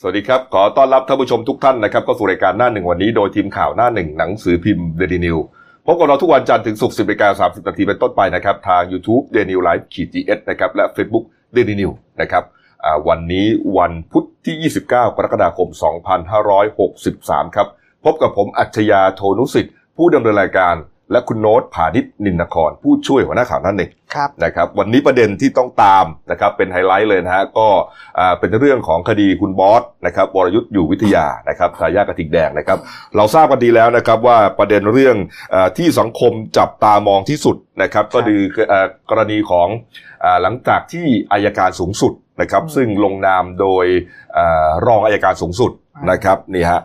สวัสดีครับ ขอต้อนรับท่านผู้ชมทุกท่านนะครับก็สู่รายการหน้าหนึ่งวันนี้โดยทีมข่าวหน้าหนึ่งหนังสือพิมพ์เดลินิวส์พบกับเราทุกวันจันทร์ถึงศุกร์สิบนาฬิกาสามสิบนาทีเป็นต้นไปนะครับทาง YouTube Dailynews Live ขีด GS นะครับและ Facebook เดลินิวนะครับวันนี้วันพุธที่ 29 กรกฎาคม 2563 ครับ พบกับผมอัจฉริยะโทนุสิทธิ์ผู้ดำเนินรายการ และคุณโน้ตผานิชนินนคร ผู้ช่วยหัวหน้าข่าวนั่นเองครับนะครับวันนี้ประเด็นที่ต้องตามนะครับเป็นไฮไลต์เลยนะฮะก็เป็นเรื่องของคดีคุณบอสนะครับวรยุทธ์อยู่วิทยานะครับทายาทกระติกแดงนะครับเราทราบกันดีแล้วนะครับว่าประเด็นเรื่องที่สังคมจับตามองที่สุดนะครับก็คือกรณีของหลังจากที่อายการสูงสุดนะครับซึ่งลงนามโดยรองอายการสูงสุดนะครับนี่ฮะ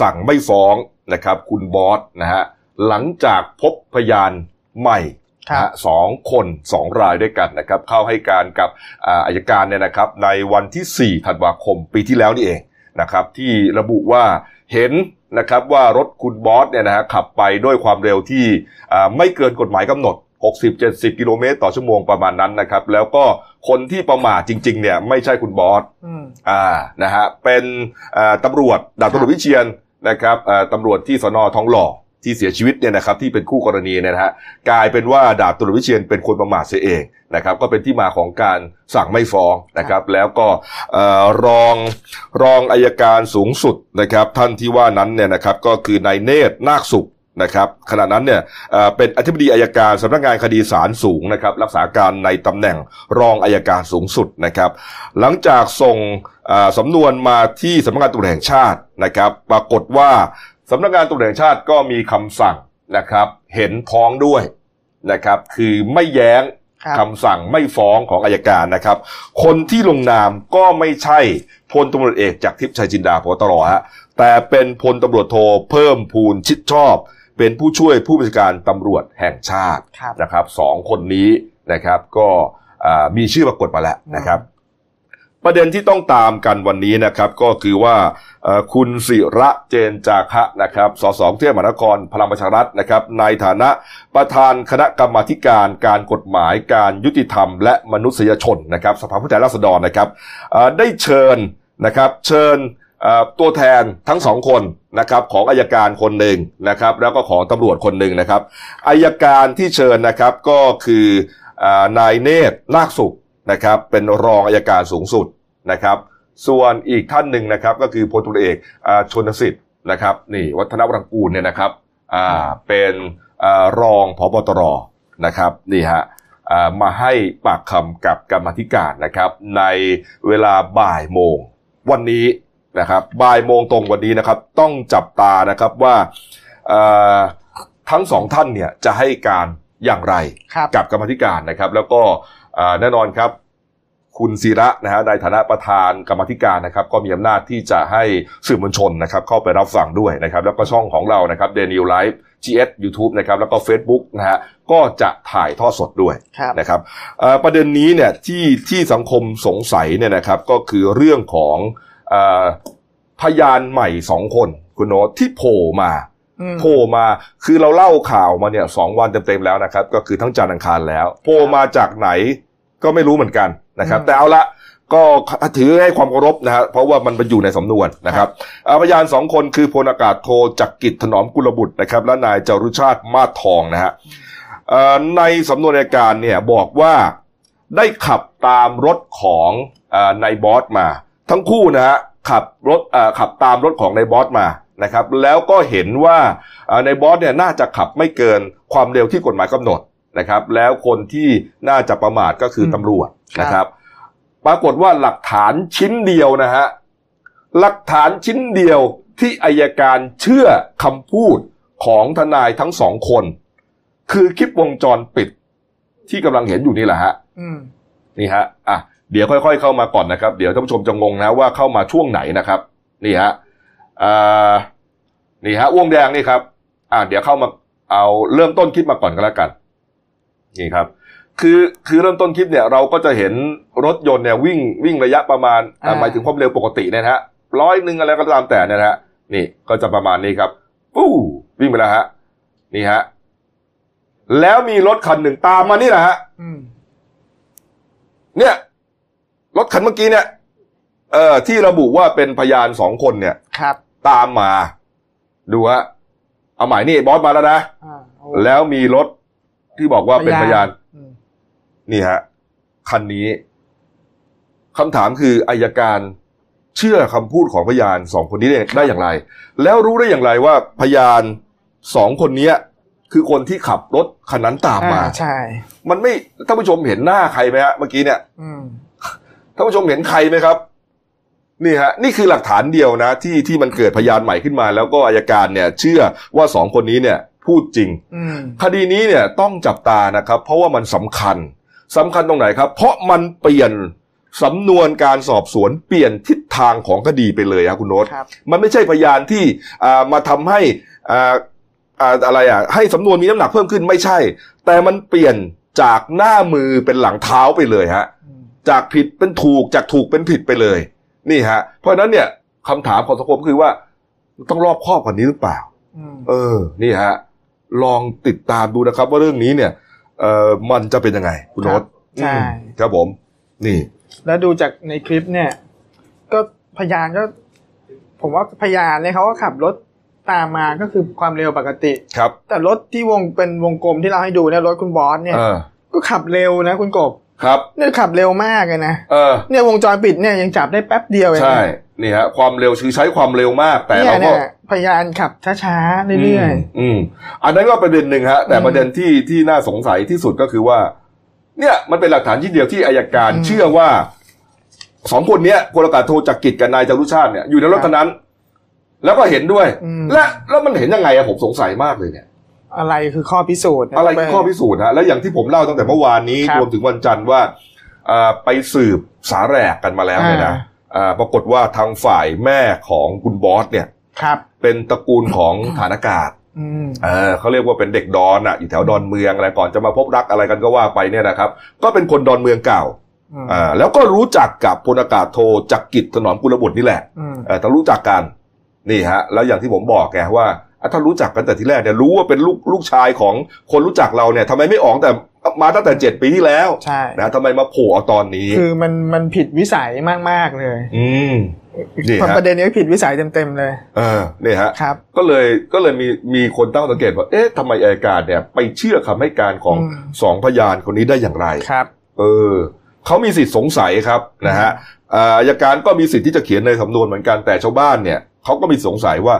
สั่งไม่ฟ้องนะครับคุณบอสนะฮะ หลังจากพบพยานใหม่สองคนสองรายด้วยกันนะครับเข้าให้การกับอายการเนี่ยนะครับในวันที่ 4 ธันวาคมปีที่แล้วนี่เองนะครับที่ระบุว่าเห็นนะครับว่ารถคุณบอสเนี่ยนะฮะขับไปด้วยความเร็วที่ไม่เกินกฎหมายกำหนด 60-70 กิโลเมตรต่อชั่วโมงประมาณนั้นนะครับ แล้วก็คนที่ประมาทจริง ๆ เนี่ยไม่ใช่คุณบอสอ่านะฮะเป็นตำรวจดาบตำรวจวิเชียนนะครับตำรวจที่สนทองหล่อ ที่เสียชีวิตเนี่ยนะครับที่เป็นคู่กรณีเนี่ยนะฮะกลายเป็นว่าดาบตุลวิเชียนเป็นคนประมาทเสียเองนะครับ ก็เป็นที่มาของการสั่งไม่ฟ้องนะครับ แล้วก็รองรองอายการสูงสุดนะครับ ท่านที่ว่านั้นเนี่ยนะครับก็คือนายเนตรนาคสุขนะครับขณะนั้นเนี่ยเป็นอธิบดีอายการสำนักงานคดีศาลสูงนะครับรักษาการในตำแหน่งรองอายการสูงสุดนะครับ หลังจากส่งสำนวนมาที่สำนักงานตำรวจแห่งชาตินะครับ ปรากฏว่า สำนักงานตำรวจแห่งชาติก็มีคำสั่งนะครับ เห็นพ้องด้วยนะครับ คือไม่แย้งคำสั่งไม่ฟ้องของอายการนะครับ คนที่ลงนามก็ไม่ใช่พลตำรวจเอกจากทิพย์ชัยจินดาพตรฮะแต่เป็นพลตำรวจโทเพิ่มพูนชิดชอบ เป็นผู้ช่วยผู้บัญชาการตำรวจแห่งชาตินะครับสองคนนี้นะครับก็มีชื่อปรากฏมาแล้วนะครับ ประเด็นที่ต้องตามกันวันนี้นะครับก็คือว่าคุณศิระเจนจาคะนะครับสสเทพมหานครพลังประชารัฐนะครับในฐานะประธานคณะกรรมาการการกฎหมายการยุติธรรม และมนุษยชนนะครับสภาผู้แทนราษฎรนะครับได้เชิญนะครับเชิญตัวแทนทั้งสองคนนะครับของอายการคนหนึ่งนะครับแล้วก็ของตำรวจคนหนึ่งนะครับอายการที่เชิญนะครับก็คือนายเนตรนาคสุข นะครับเป็นรองอายการสูงสุดนะครับ ส่วนอีกท่านหนึ่งนะครับก็คือพลตุเอกชนสิทธิ์นะครับนี่วัฒนวรังกูลเนี่ยนะครับเป็นรองพบตรนะครับนี่ฮะมาให้ปากคำกับกรรมธิการนะครับในเวลาบ่ายโมงวันนี้นะครับบ่ายโมงตรงวันนี้นะครับต้องจับตานะครับว่าทั้งสองท่านเนี่ยจะให้การอย่างไรกับกรรมาธิการนะครับ แล้วก็แน่นอนครับ คุณสิระนะฮะในฐานะประธานกรรมาธิการนะครับ ก็มีอำนาจที่จะให้สื่อมวลชนนะครับเข้าไปรับฟังด้วยนะครับ แล้วก็ช่องของเรานะครับ Dailynews Live GS YouTube นะครับแล้วก็ Facebook นะฮะก็จะถ่ายทอดสดด้วยนะครับประเด็นนี้เนี่ยที่ที่สังคมสงสัยเนี่ยนะครับก็คือเรื่องของพยานใหม่สองคนคุณโน้ตที่โผล่มาโผล่มาคือเราเล่าข่าวมาเนี่ยสองวันเต็มๆแล้วนะครับ ก็คือทั้งจันทร์อังคารแล้วโผล่มาจากไหนก็ไม่รู้เหมือนกันนะครับ แต่เอาละก็ถือให้ความเคารพนะฮะเพราะว่ามันไปอยู่ในสำนวนนะครับพยานสองคนคือพลอากาศโทจักกิจถนอมกุลบุตรนะครับ และนายจารุชาติมาทองนะฮะในสำนวนในการเนี่ยบอกว่าได้ขับตามรถของนายบอสมา ทั้งคู่นะฮะขับรถขับตามรถของนายบอสมานะครับ แล้วก็เห็นว่าในบอสเนี่ยน่าจะขับไม่เกินความเร็วที่กฎหมายกำหนด นะครับ แล้วคนที่น่าจะประมาทก็คือตำรวจนะครับ ปรากฏว่าหลักฐานชิ้นเดียวนะฮะหลักฐานชิ้นเดียวที่อายการเชื่อคำพูดของทนายทั้งสองคน คือคลิปวงจรปิดที่กำลังเห็นอยู่นี่แหละฮะนี่ฮะอะเดี๋ยวค่อยๆเข้ามาก่อนนะครับ เดี๋ยวท่านผู้ชมจะงงนะว่าเข้ามาช่วงไหนนะครับ นี่ฮะอ่านี่ฮะวงแดงนี่ครับ อ่าเดี๋ยวเข้ามาเอาเริ่มต้นคลิปมาก่อนก็แล้วกัน นี่ครับคือคือเริ่มต้นคลิปเนี่ยเราก็จะเห็นรถยนต์เนี่ยวิ่งวิ่งระยะประมาณหมายถึงความเร็วปกตินะฮะร้อยหนึ่งอะไรก็ตามแต่นะฮะนี่ก็จะประมาณนี้ครับปู้วิ่งไปแล้วฮะนี่ฮะแล้วมีรถคันหนึ่งตามมานี่แหละฮะเนี่ยรถคันเมื่อกี้เนี่ย เอ่อที่ระบุว่าเป็นพยานสองคนเนี่ย ครับตามมา ดูฮะเอาหมายนี่บอสมาแล้วนะ อ่าโอ้แล้วมีรถ ที่บอกว่าเป็นพยานอืมนี่ฮะคันนี้คำถามคืออายการเชื่อคำพูดของพยานสองคนนี้ได้ได้อย่างไร แล้วรู้ได้อย่างไรว่าพยานสองคนเนี้ยคือคนที่ขับรถคันนั้นตามมาอ่ใช่ มันไม่ท่านผู้ชมเห็นหน้าใครไหมฮะเมื่อกี้เนี่ยอืมท่านผู้ชมเห็นใครไหมครับ นี่ฮะ นี่คือหลักฐานเดียวนะ ที่ที่มันเกิดพยานใหม่ขึ้นมา แล้วก็อายการเนี่ย เชื่อว่าสองคนนี้เนี่ย พูดจริงอืมคดีนี้เนี่ยต้องจับตานะครับ เพราะว่ามันสำคัญสำคัญตรงไหนครับ เพราะมันเปลี่ยนสำนวนการสอบสวนเปลี่ยนทิศทางของคดีไปเลยครับคุณโน้ตครับมันไม่ใช่พยานที่อ่ามาทำให้อ่าอ่าอะไรอะให้สำนวนมีน้ำหนักเพิ่มขึ้นไม่ใช่ แต่มันเปลี่ยนจากหน้ามือเป็นหลังเท้าไปเลยฮะอืมจากผิดเป็นถูกจากถูกเป็นผิดไปเลย นี่ฮะ เพราะฉะนั้นเนี่ยคำถามของสังคมคือว่า ต้องรอบคอบกว่านี้หรือเปล่าอืมเออ นี่ฮะ ลองติดตามดูนะครับ ว่าเรื่องนี้เนี่ยเออมันจะเป็นยังไง คุณโน้ตใช่อืมครับผม นี่ แล้วดูจากในคลิปเนี่ย ก็พยานก็ ผมว่าพยานเนี่ยเขาก็ขับรถตามมาก็คือความเร็วปกติ ครับแต่รถที่วงเป็นวงกลมที่เราให้ดูเนี่ยรถคุณบอสเนี่ย เออก็ขับเร็วนะคุณกบครับ เนี่ยขับเร็วมากเลยนะ เออ เนี่ยวงจรปิดเนี่ยยังจับได้แป๊บเดียวเองนะ ใช่ นี่ฮะความเร็วคือใช้ความเร็วมาก แต่เนี่ยเราก็เนี่ยพยานขับช้าๆเรื่อยมอืมอันนั้นก็ประเด็นหนึ่งฮะ แต่อืมประเด็นที่ที่น่าสงสัยที่สุดก็คือว่า เนี่ยมันเป็นหลักฐานชิ้นเดียวที่อายการอืมเชื่อว่าสองคนเนี้ยพลอากาศโทจักริดกับนายจารุชาติเนี่ยอยู่ในรถครับคันนั้น แล้วก็เห็นด้วยอืมและแล้วมันเห็นยังไงอะผมสงสัยมากเลยเนี่ยๆอะไรคือข้อพิสูจน์ อะไรคือข้อพิสูจน์ฮะแล้วอย่างที่ผมเล่าตั้งแต่เมื่อวานนี้ครับรวมถึงวันจันทร์ว่าอ่าไปสืบสาแหรกกันมาแล้วเนี่ยนะ อ่าปรากฏว่าทางฝ่ายแม่ของคุณบอสเนี่ยครับ เป็นตระกูลของฐานอากาศอืมเออเขาเรียกว่าเป็นเด็กดอนอะอยู่แถวดอนเมืองอะไรก่อนจะมาพบรักอะไรกันก็ว่าไปเนี่ยนะครับ ก็เป็นคนดอนเมืองเก่าอืมอ่าแล้วก็รู้จักกับพลอากาศโทจักริดถนอมกุลบุตรนี่แหละอืมเออถ้ารู้จักกันนี่ฮะ แล้วอย่างที่ผมบอกแกว่าอะ ถ้ารู้จักกันแต่ทีแรกเนี่ยรู้ว่าเป็นลูกลูกชายของคนรู้จักเราเนี่ยทำไมไม่ออกแต่มาตั้งแต่เจ็ดปีที่แล้วใช่นะทำไมมาโผล่เอาตอนนี้ คือมันมันผิดวิสัยมาก ๆ เลย อืมนี่ฮะประเด็นนี้ผิดวิสัยเต็มๆเลยเออเนี่ยฮะครับ ก็เลยก็เลยมีมีคนตั้งสังเกตว่าเอ๊ะทำไมอัยการเนี่ย ไปเชื่อคำให้การของอืมสองพยานคนนี้ได้อย่างไรครับ เออเขามีสิทธิ์สงสัยครับนะฮะอ่าอัยการก็มีสิทธิ์ที่จะเขียนในสำนวนเหมือนกันแต่ชาวบ้านเนี่ยเขาก็มีสงสัยว่า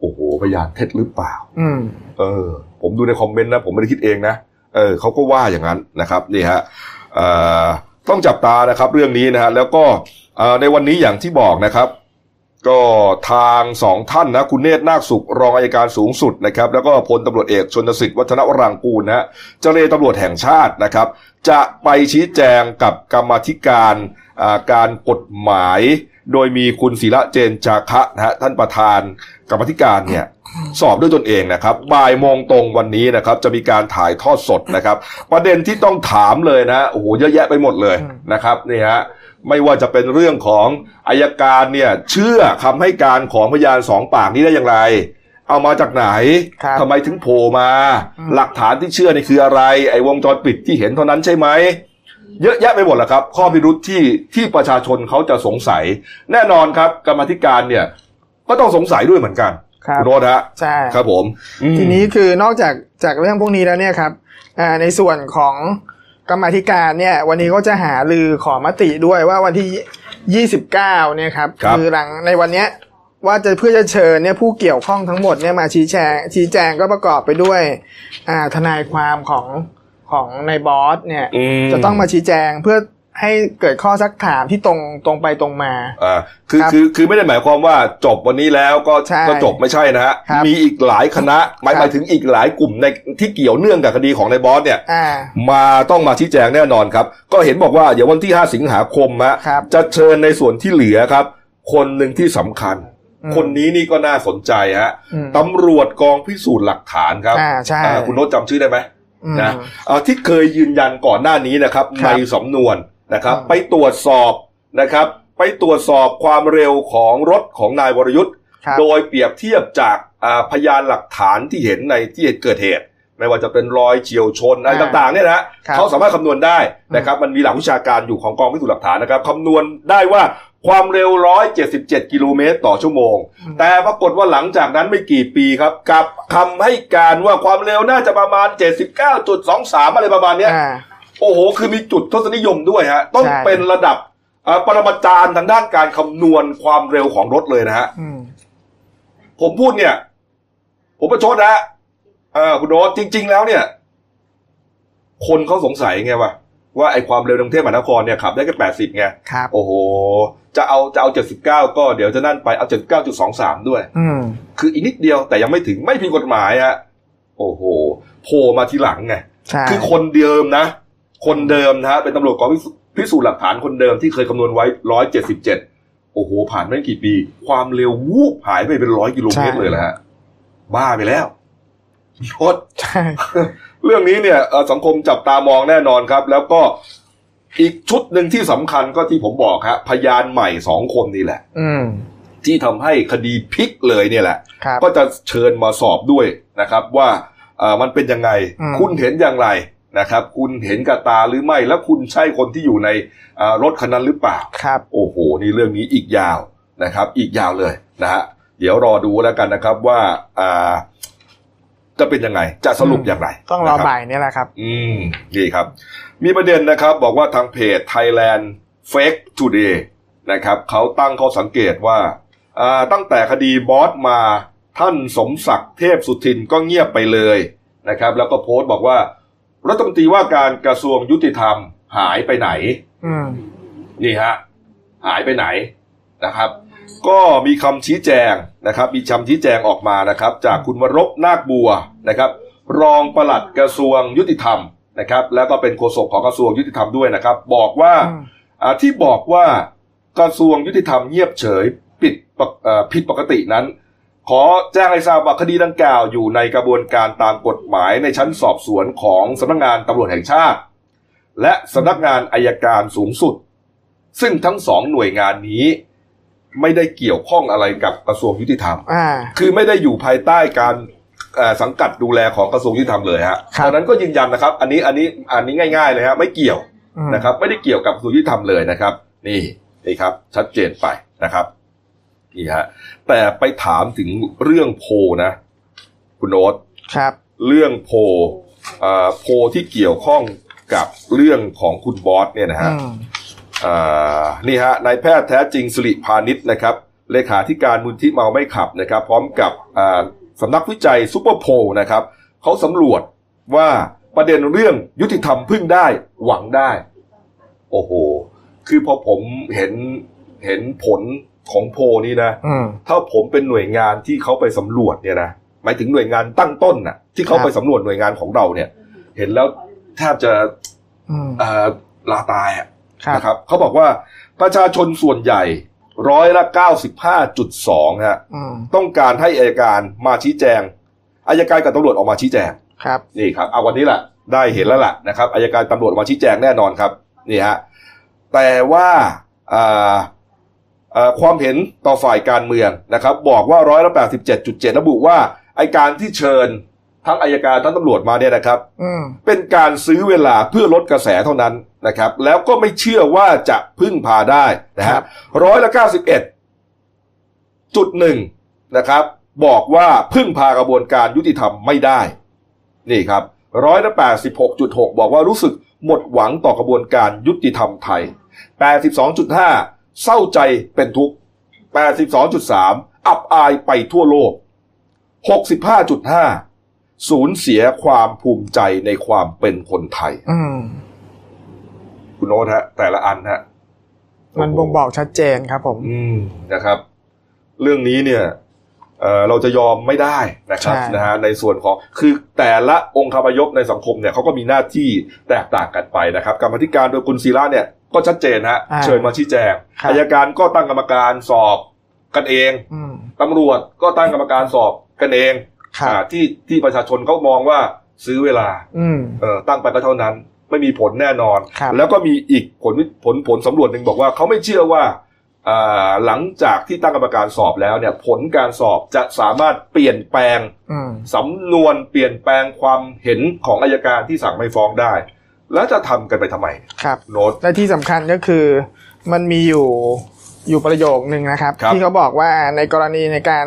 โอ้โหพยานเท็จหรือเปล่าอืมเออ ผมดูในคอมเมนต์นะ ผมไม่ได้คิดเองนะเออเขาก็ว่าอย่างนั้นนะครับนี่ฮะเอ่อต้องจับตานะครับ เรื่องนี้นะฮะแล้วก็เอ่อในวันนี้อย่างที่บอกนะครับ ก็ทางสองท่านนะ คุณเนตรนาคสุขรองอายการสูงสุดนะครับ แล้วก็พลตำรวจเอกชนสิทธิ์วัฒนวรางกูลนะฮะเจรตำรวจแห่งชาตินะครับ จะไปชี้แจงกับกรรมาธิการอ่าการกฎหมาย โดยมีคุณศิระเจนจาคะนะฮะท่านประธาน กรรมาธิการเนี่ยสอบด้วยตนเองนะครับบ่ายโมงตรงวันนี้นะครับ จะมีการถ่ายทอดสดนะครับ ประเด็นที่ต้องถามเลยนะโอ้โหเยอะแยะไปหมดเลยอืมนะครับนี่ฮะไม่ว่าจะเป็นเรื่องของอายการเนี่ยเชื่อคำให้การของพยานสองปากนี้ได้อย่างไร เอามาจากไหนครับทำไมถึงโผล่มาอืมหลักฐานที่เชื่อนี่คืออะไร ไอ้วงจรปิดที่เห็นเท่านั้นใช่ไหมเยอะแยะไปหมดแหละครับ ข้อพิรุษที่ที่ประชาชนเขาจะสงสัย แน่นอนครับ กรรมาธิการเนี่ย ก็ต้องสงสัยด้วยเหมือนกันครับณโรสฮะใช่ครับผมอืมทีนี้คือนอกจากจากเรื่องพวกนี้แล้วเนี่ยครับอ่าในส่วนของกรรมาธิการเนี่ย วันนี้ก็จะหาลือขอมติด้วยว่าวันที่ 29เนี่ยครับครับอหลังในวันเนี้ยว่าจะเพื่อจะเชิญเนี่ยผู้เกี่ยวข้องทั้งหมดเนี่ยมาชี้แจงชี้แจงก็ประกอบไปด้วยอ่าทนายความของของในบอสเนี่ยอืมจะต้องมาชี้แจงเพื่อ ให้เกิดข้อซักถามที่ตรงตรงไปตรงมาอ่าคือครับคือคือไม่ได้หมายความว่าจบวันนี้แล้วก็ใช่ก็จบไม่ใช่นะฮะครับมีอีกหลายคณะหมายครับหมายถึงอีกหลายกลุ่มในที่เกี่ยวเนื่องกับคดีของนายบอสเนี่ยอ่ามาต้องมาชี้แจงแน่นอนครับ ก็เห็นบอกว่าเดี๋ยววันที่ 5 สิงหาคมฮะครับจะเชิญในส่วนที่เหลือครับ คนหนึ่งที่สำคัญอืมคนนี้นี่ก็น่าสนใจฮะอืมตำรวจกองพิสูจน์หลักฐานครับอ่าใช่อ่าคุณโน้ตจำชื่อได้ไหมอืมนะเอ่อที่เคยยืนยันก่อนหน้านี้นะครับครัในบสำนวน นะครับอืมไปตรวจสอบนะครับ ไปตรวจสอบความเร็วของรถของนายวรยุทธ์ครับโดยเปรียบเทียบจากอ่าพยานหลักฐานที่เห็นในที่เกิดเหตุ ไม่ว่าจะเป็นรอยเฉียวชนอะไรอ่าต่างๆเนี่ยนะฮะครับเขาสามารถคำนวณได้นะครับ มันมีหลักวิชาการอยู่ของกองพิสูจน์หลักฐานนะครับคำนวณได้ว่าความเร็ว 177 กิโลเมตรต่อชั่วโมง แต่ปรากฏว่าหลังจากนั้นไม่กี่ปีครับกลับคำให้การว่าความเร็วน่าจะประมาณ 79.23 อะไรประมาณเนี้ยอ่า โอ้โห คือมีจุดทศนิยมด้วยฮะ ต้องใช่เป็นระดับเอ่อปรมาจารย์ทางด้านการคำนวณความเร็วของรถเลยนะฮะอืมผมพูดเนี่ย ผมประชดนะฮะเออคุณโดสจริง ๆ แล้วเนี่ย คนเขาสงสัยไงว่าว่าไอ้ความเร็วในกรุงเทพมหานครเนี่ยขับได้แค่แปดสิบไงครับโอ้โห จะเอาจะเอาเจ็ดสิบเก้าก็เดี๋ยวจะนั่นไปเอาเจ็ดเก้าจุดสองสามด้วย อืมคืออีกนิดเดียวแต่ยังไม่ถึงไม่ผิดกฎหมายฮะโอ้โหโผล่มาทีหลังไงใช่คือคนเดิมนะ คนเดิมนะฮะเป็นตำรวจกองพิสูพิสูจน์หลักฐานคนเดิมที่เคยคำนวณไว้ร้อยเจ็ดสิบเจ็ดโอ้โห ผ่านไม่กี่ปี ความเร็ววูบหายไปเป็นร้อยกิโลเมตรเลยแหละฮะบ้าไปแล้วโคตรใช่เรื่องนี้เนี่ยเอ่อสังคมจับตามองแน่นอนครับ แล้วก็อีกชุดหนึ่งที่สำคัญก็ที่ผมบอกฮะพยานใหม่สองคนนี่แหละอืมที่ทำให้คดีพลิกเลยเนี่ยแหละครับก็จะเชิญมาสอบด้วยนะครับ ว่าเอ่อมันเป็นยังไงอืมคุณเห็นอย่างไร นะครับ คุณเห็นกับตาหรือไม่แล้วคุณใช่คนที่อยู่ในเอ่อรถคันนั้นหรือเปล่าครับโอ้โหนี่เรื่องนี้อีกยาวนะครับ อีกยาวเลยนะฮะเดี๋ยวรอดูแล้วกันนะครับว่าอ่าจะเป็นยังไง จะสรุปอย่างไร ต้องรอนะคบบ่ายนี่แหละครับ อืมดีครับ มีประเด็นนะครับ บอกว่าทางเพจ Thailand Fake Today นะครับเขาตั้งข้อสังเกตว่าอ่าตั้งแต่คดีบอสมาท่านสมศักดิ์เทพสุทินก็เงียบไปเลยนะครับ แล้วก็โพสต์บอกว่า รัฐมนตรีว่าการกระทรวงยุติธรรมหายไปไหนอืมนี่ฮะหายไปไหนนะครับ ก็มีคำชี้แจงนะครับ มีคำชี้แจงออกมานะครับ จากคุณวรบนาคบัวนะครับ รองปลัดกระทรวงยุติธรรมนะครับ แล้วก็เป็นโฆษกของกระทรวงยุติธรรมด้วยนะครับ บอกว่าอืมอ่าที่บอกว่ากระทรวงยุติธรรมเงียบเฉย ปิดปกเอ่อผิดปกตินั้น ขอแจ้งให้ทราบว่าคดีดังกล่าวอยู่ในกระบวนการตามกฎหมายในชั้นสอบสวนของสำนักงานตำรวจแห่งชาติ และสำนักงานอายการสูงสุด ซึ่งทั้งสองหน่วยงานนี้ ไม่ได้เกี่ยวข้องอะไรกับกระทรวงยุติธรรม อ่า คือไม่ได้อยู่ภายใต้การเอ่อสังกัดดูแลของกระทรวงยุติธรรมเลยฮะครับ ดังนั้นก็ยืนยันนะครับ อันนี้อันนี้อันนี้ง่าย ๆ เลยฮะไม่เกี่ยว อืมนะครับไม่ได้เกี่ยวกับกระทรวงยุติธรรมเลยนะครับ นี่นี่ครับ ชัดเจนไปนะครับ นี่ฮะแต่ไปถามถึงเรื่องโพลนะ คุณโน้ตครับ เรื่องโพลเอ่อโพลที่เกี่ยวข้องกับเรื่องของคุณบอสเนี่ยนะฮะอืมอ่านี่ฮะนายแพทย์แท้จริงศิริพานิชนะครับ เลขาธิการมูลนิธิเมาไม่ขับนะครับ พร้อมกับอ่าสำนักวิจัยซูเปอร์โพลนะครับเขาสำรวจว่าประเด็นเรื่องยุติธรรมพึ่งได้หวังได้ โอ้โห คือพอผมเห็นเห็นผล ของโพลนี้นะอืมถ้าผมเป็นหน่วยงานที่เขาไปสำรวจเนี่ยนะหมายถึงหน่วยงานตั้งต้นน่ะ ที่เขาครับไปสำรวจหน่วยงานของเราเนี่ย เห็นแล้วแทบจะอืมเอ่อลาตายอะครับนะครับเขาบอกว่าประชาชนส่วนใหญ่ร้อยละ95.2ฮะอืมต้องการให้อายการมาชี้แจงอายการกับตำรวจออกมาชี้แจงครับนี่ครับเอาวันนี้แหละได้เห็นแล้วล่ะนะครับอายการตำรวจออกมาชี้แจงแน่นอนครับนี่ฮะแต่ว่าอ่าอ่า ความเห็นต่อฝ่ายการเมืองนะครับ บอกว่าร้อยละ87.7ระบุว่าไอการที่เชิญทั้งอายการทั้งตำรวจมาเนี่ยนะครับอืมเป็นการซื้อเวลาเพื่อลดกระแสเท่านั้นนะครับ แล้วก็ไม่เชื่อว่าจะพึ่งพาได้นะครัฮะบร้อยละเก้าสิบเอ็ดจุดหนึ่งนะครับ บอกว่าพึ่งพากระบวนการยุติธรรมไม่ได้ นี่ครับร้อยละแปดสิบหกจุดหกบอกว่ารู้สึกหมดหวังต่อกระบวนการยุติธรรมไทยแปดสิบสองจุดห้า เศร้าใจเป็นทุกข์แปดสิบสองจุดสามอับอายไปทั่วโลกหกสิบห้าจุดห้าสูญเสียความภูมิใจในความเป็นคนไทย อืมคุณโน้ตฮะ แต่ละอันฮะ มันบ่งบอกชัดเจนครับผม อืมนะครับ เรื่องนี้เนี่ยเอ่อเราจะยอมไม่ได้นะครับใช่นะฮะในส่วนของคือแต่ละองค์คาพยพในสังคมเนี่ยเขาก็มีหน้าที่แตกต่างกันไปนะครับกรรมาธิการโดยคุณศิระเนี่ย ก็ชัดเจนฮะ อ่าเชิญมาชี้แจงครับ อายการก็ตั้งกรรมการสอบกันเองอืมตำรวจก็ตั้งกรรมการสอบกันเองครับอ่าที่ที่ประชาชนเขามองว่าซื้อเวลา อืม เออตั้งไปก็เท่านั้นไม่มีผลแน่นอน ครับแล้วก็มีอีกผลวิผลผลสำรวจหนึ่งบอกว่าเขาไม่เชื่อว่าอ่าหลังจากที่ตั้งกรรมการสอบแล้วเนี่ยผลการสอบจะสามารถเปลี่ยนแปลงอืม สำนวนเปลี่ยนแปลงความเห็นของอายการที่สั่งไม่ฟ้องได้ แล้วจะทำกันไปทำไมครับโน้ตและที่สำคัญก็คือมันมีอยู่อยู่ประโยคนึงนะครับครับที่เขาบอกว่าในกรณีในการ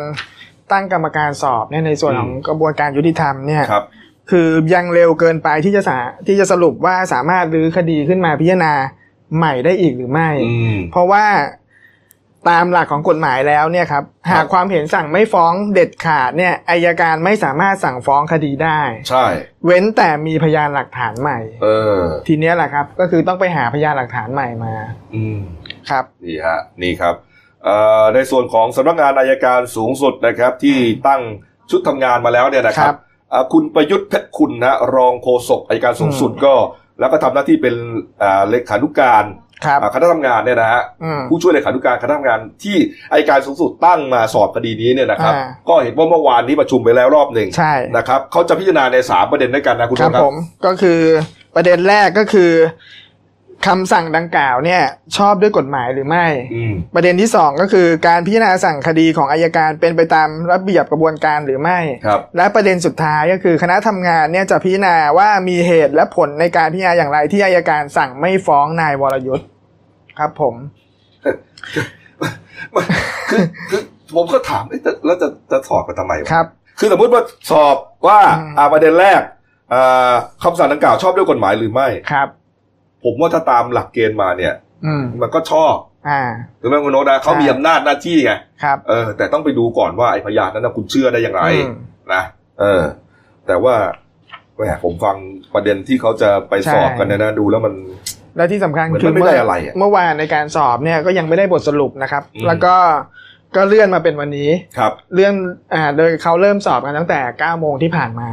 ตั้งกรรมการสอบเนี่ยในส่วนอืมของกระบวนการยุติธรรมเนี่ยครับคือยังเร็วเกินไปที่จะสาที่จะสรุปว่าสามารถรื้อคดีขึ้นมาพิจารณาใหม่ได้อีกหรือไม่อืมเพราะว่า ตามหลักของกฎหมายแล้วเนี่ยครับครับหากความเห็นสั่งไม่ฟ้องเด็ดขาดเนี่ยอายการไม่สามารถสั่งฟ้องคดีได้ ใช่ เว้นแต่มีพยานหลักฐานใหม่ เออ ทีเนี้ยแหละครับ ก็คือต้องไปหาพยานหลักฐานใหม่มา อืมครับนี่ฮะนี่ครับเอ่อในส่วนของสำนักงานอายการสูงสุดนะครับ ที่ตั้งชุดทำงานมาแล้วเนี่ยนะครัครับบอ่าคุณประยุทธ์เพชรคุณนะรองโฆษกอายการสูงสุดก็ แล้วก็ทำหน้าที่เป็นอ่าเลขานุการ ครับอ่าคณะทำงานเนี่ยนะฮะอืมผู้ช่วยเลขานุการคณะทำงานที่อายการสูงสุดตั้งมาสอบคดีนี้เนี่ยนะครับอ่าก็เห็นว่าเมื่อวานนี้ประชุมไปแล้วรอบหนึ่งใช่นะครับเขาจะพิจารณาในสามประเด็นด้วยกันนะคุณครับผู้ชมครัผบมก็คือประเด็นแรกก็คือคำสั่งดังกล่าวเนี่ย ชอบด้วยกฎหมายหรือไม่อืมประเด็นที่สองก็คือการพิจารณาสั่งคดีของอายการเป็นไปตามระเบียบกระบวนการหรือไม่ครับและประเด็นสุดท้ายก็คือคณะทำงานเนี่ยจะพิจารณาว่ามีเหตุและผลในการพิจารณาอย่างไรที่อายการสั่งไม่ฟ้องนายวรยุทธ์ ครับผมคือคือผมก็ถามเอ๊ะแต่แล้วจะจะสอบกันทำไมวะครับ คือสมมติว่าสอบว่าอืมอ่าประเด็นแรกอ่าคำสั่งดังกล่าวชอบด้วยกฎหมายหรือไม่ครับ ผมว่าถ้าตามหลักเกณฑ์มาเนี่ยอืมมันก็ชอบอ่าถูกไหมคุณโนตนะเขามีใช่อำนาจหน้าที่ไงครับเออ แต่ต้องไปดูก่อนว่าไอ้พยานนั้นนะคุณเชื่อได้อย่างไรอืมนะเออ แต่ว่าแหมผมฟังประเด็นที่เขาจะไปสอบกันเนี่ยนะดูแล้วมัน และที่สำคัญเหมือนคือมันไม่ได้อะไรอะเมื่อวานในการสอบเนี่ยก็ยังไม่ได้บทสรุปนะครับอืมแล้วก็ก็เลื่อนมาเป็นวันนี้ครับ เลื่อนอ่าโดยเขาเริ่มสอบกันตั้งแต่9โมงที่ผ่านมา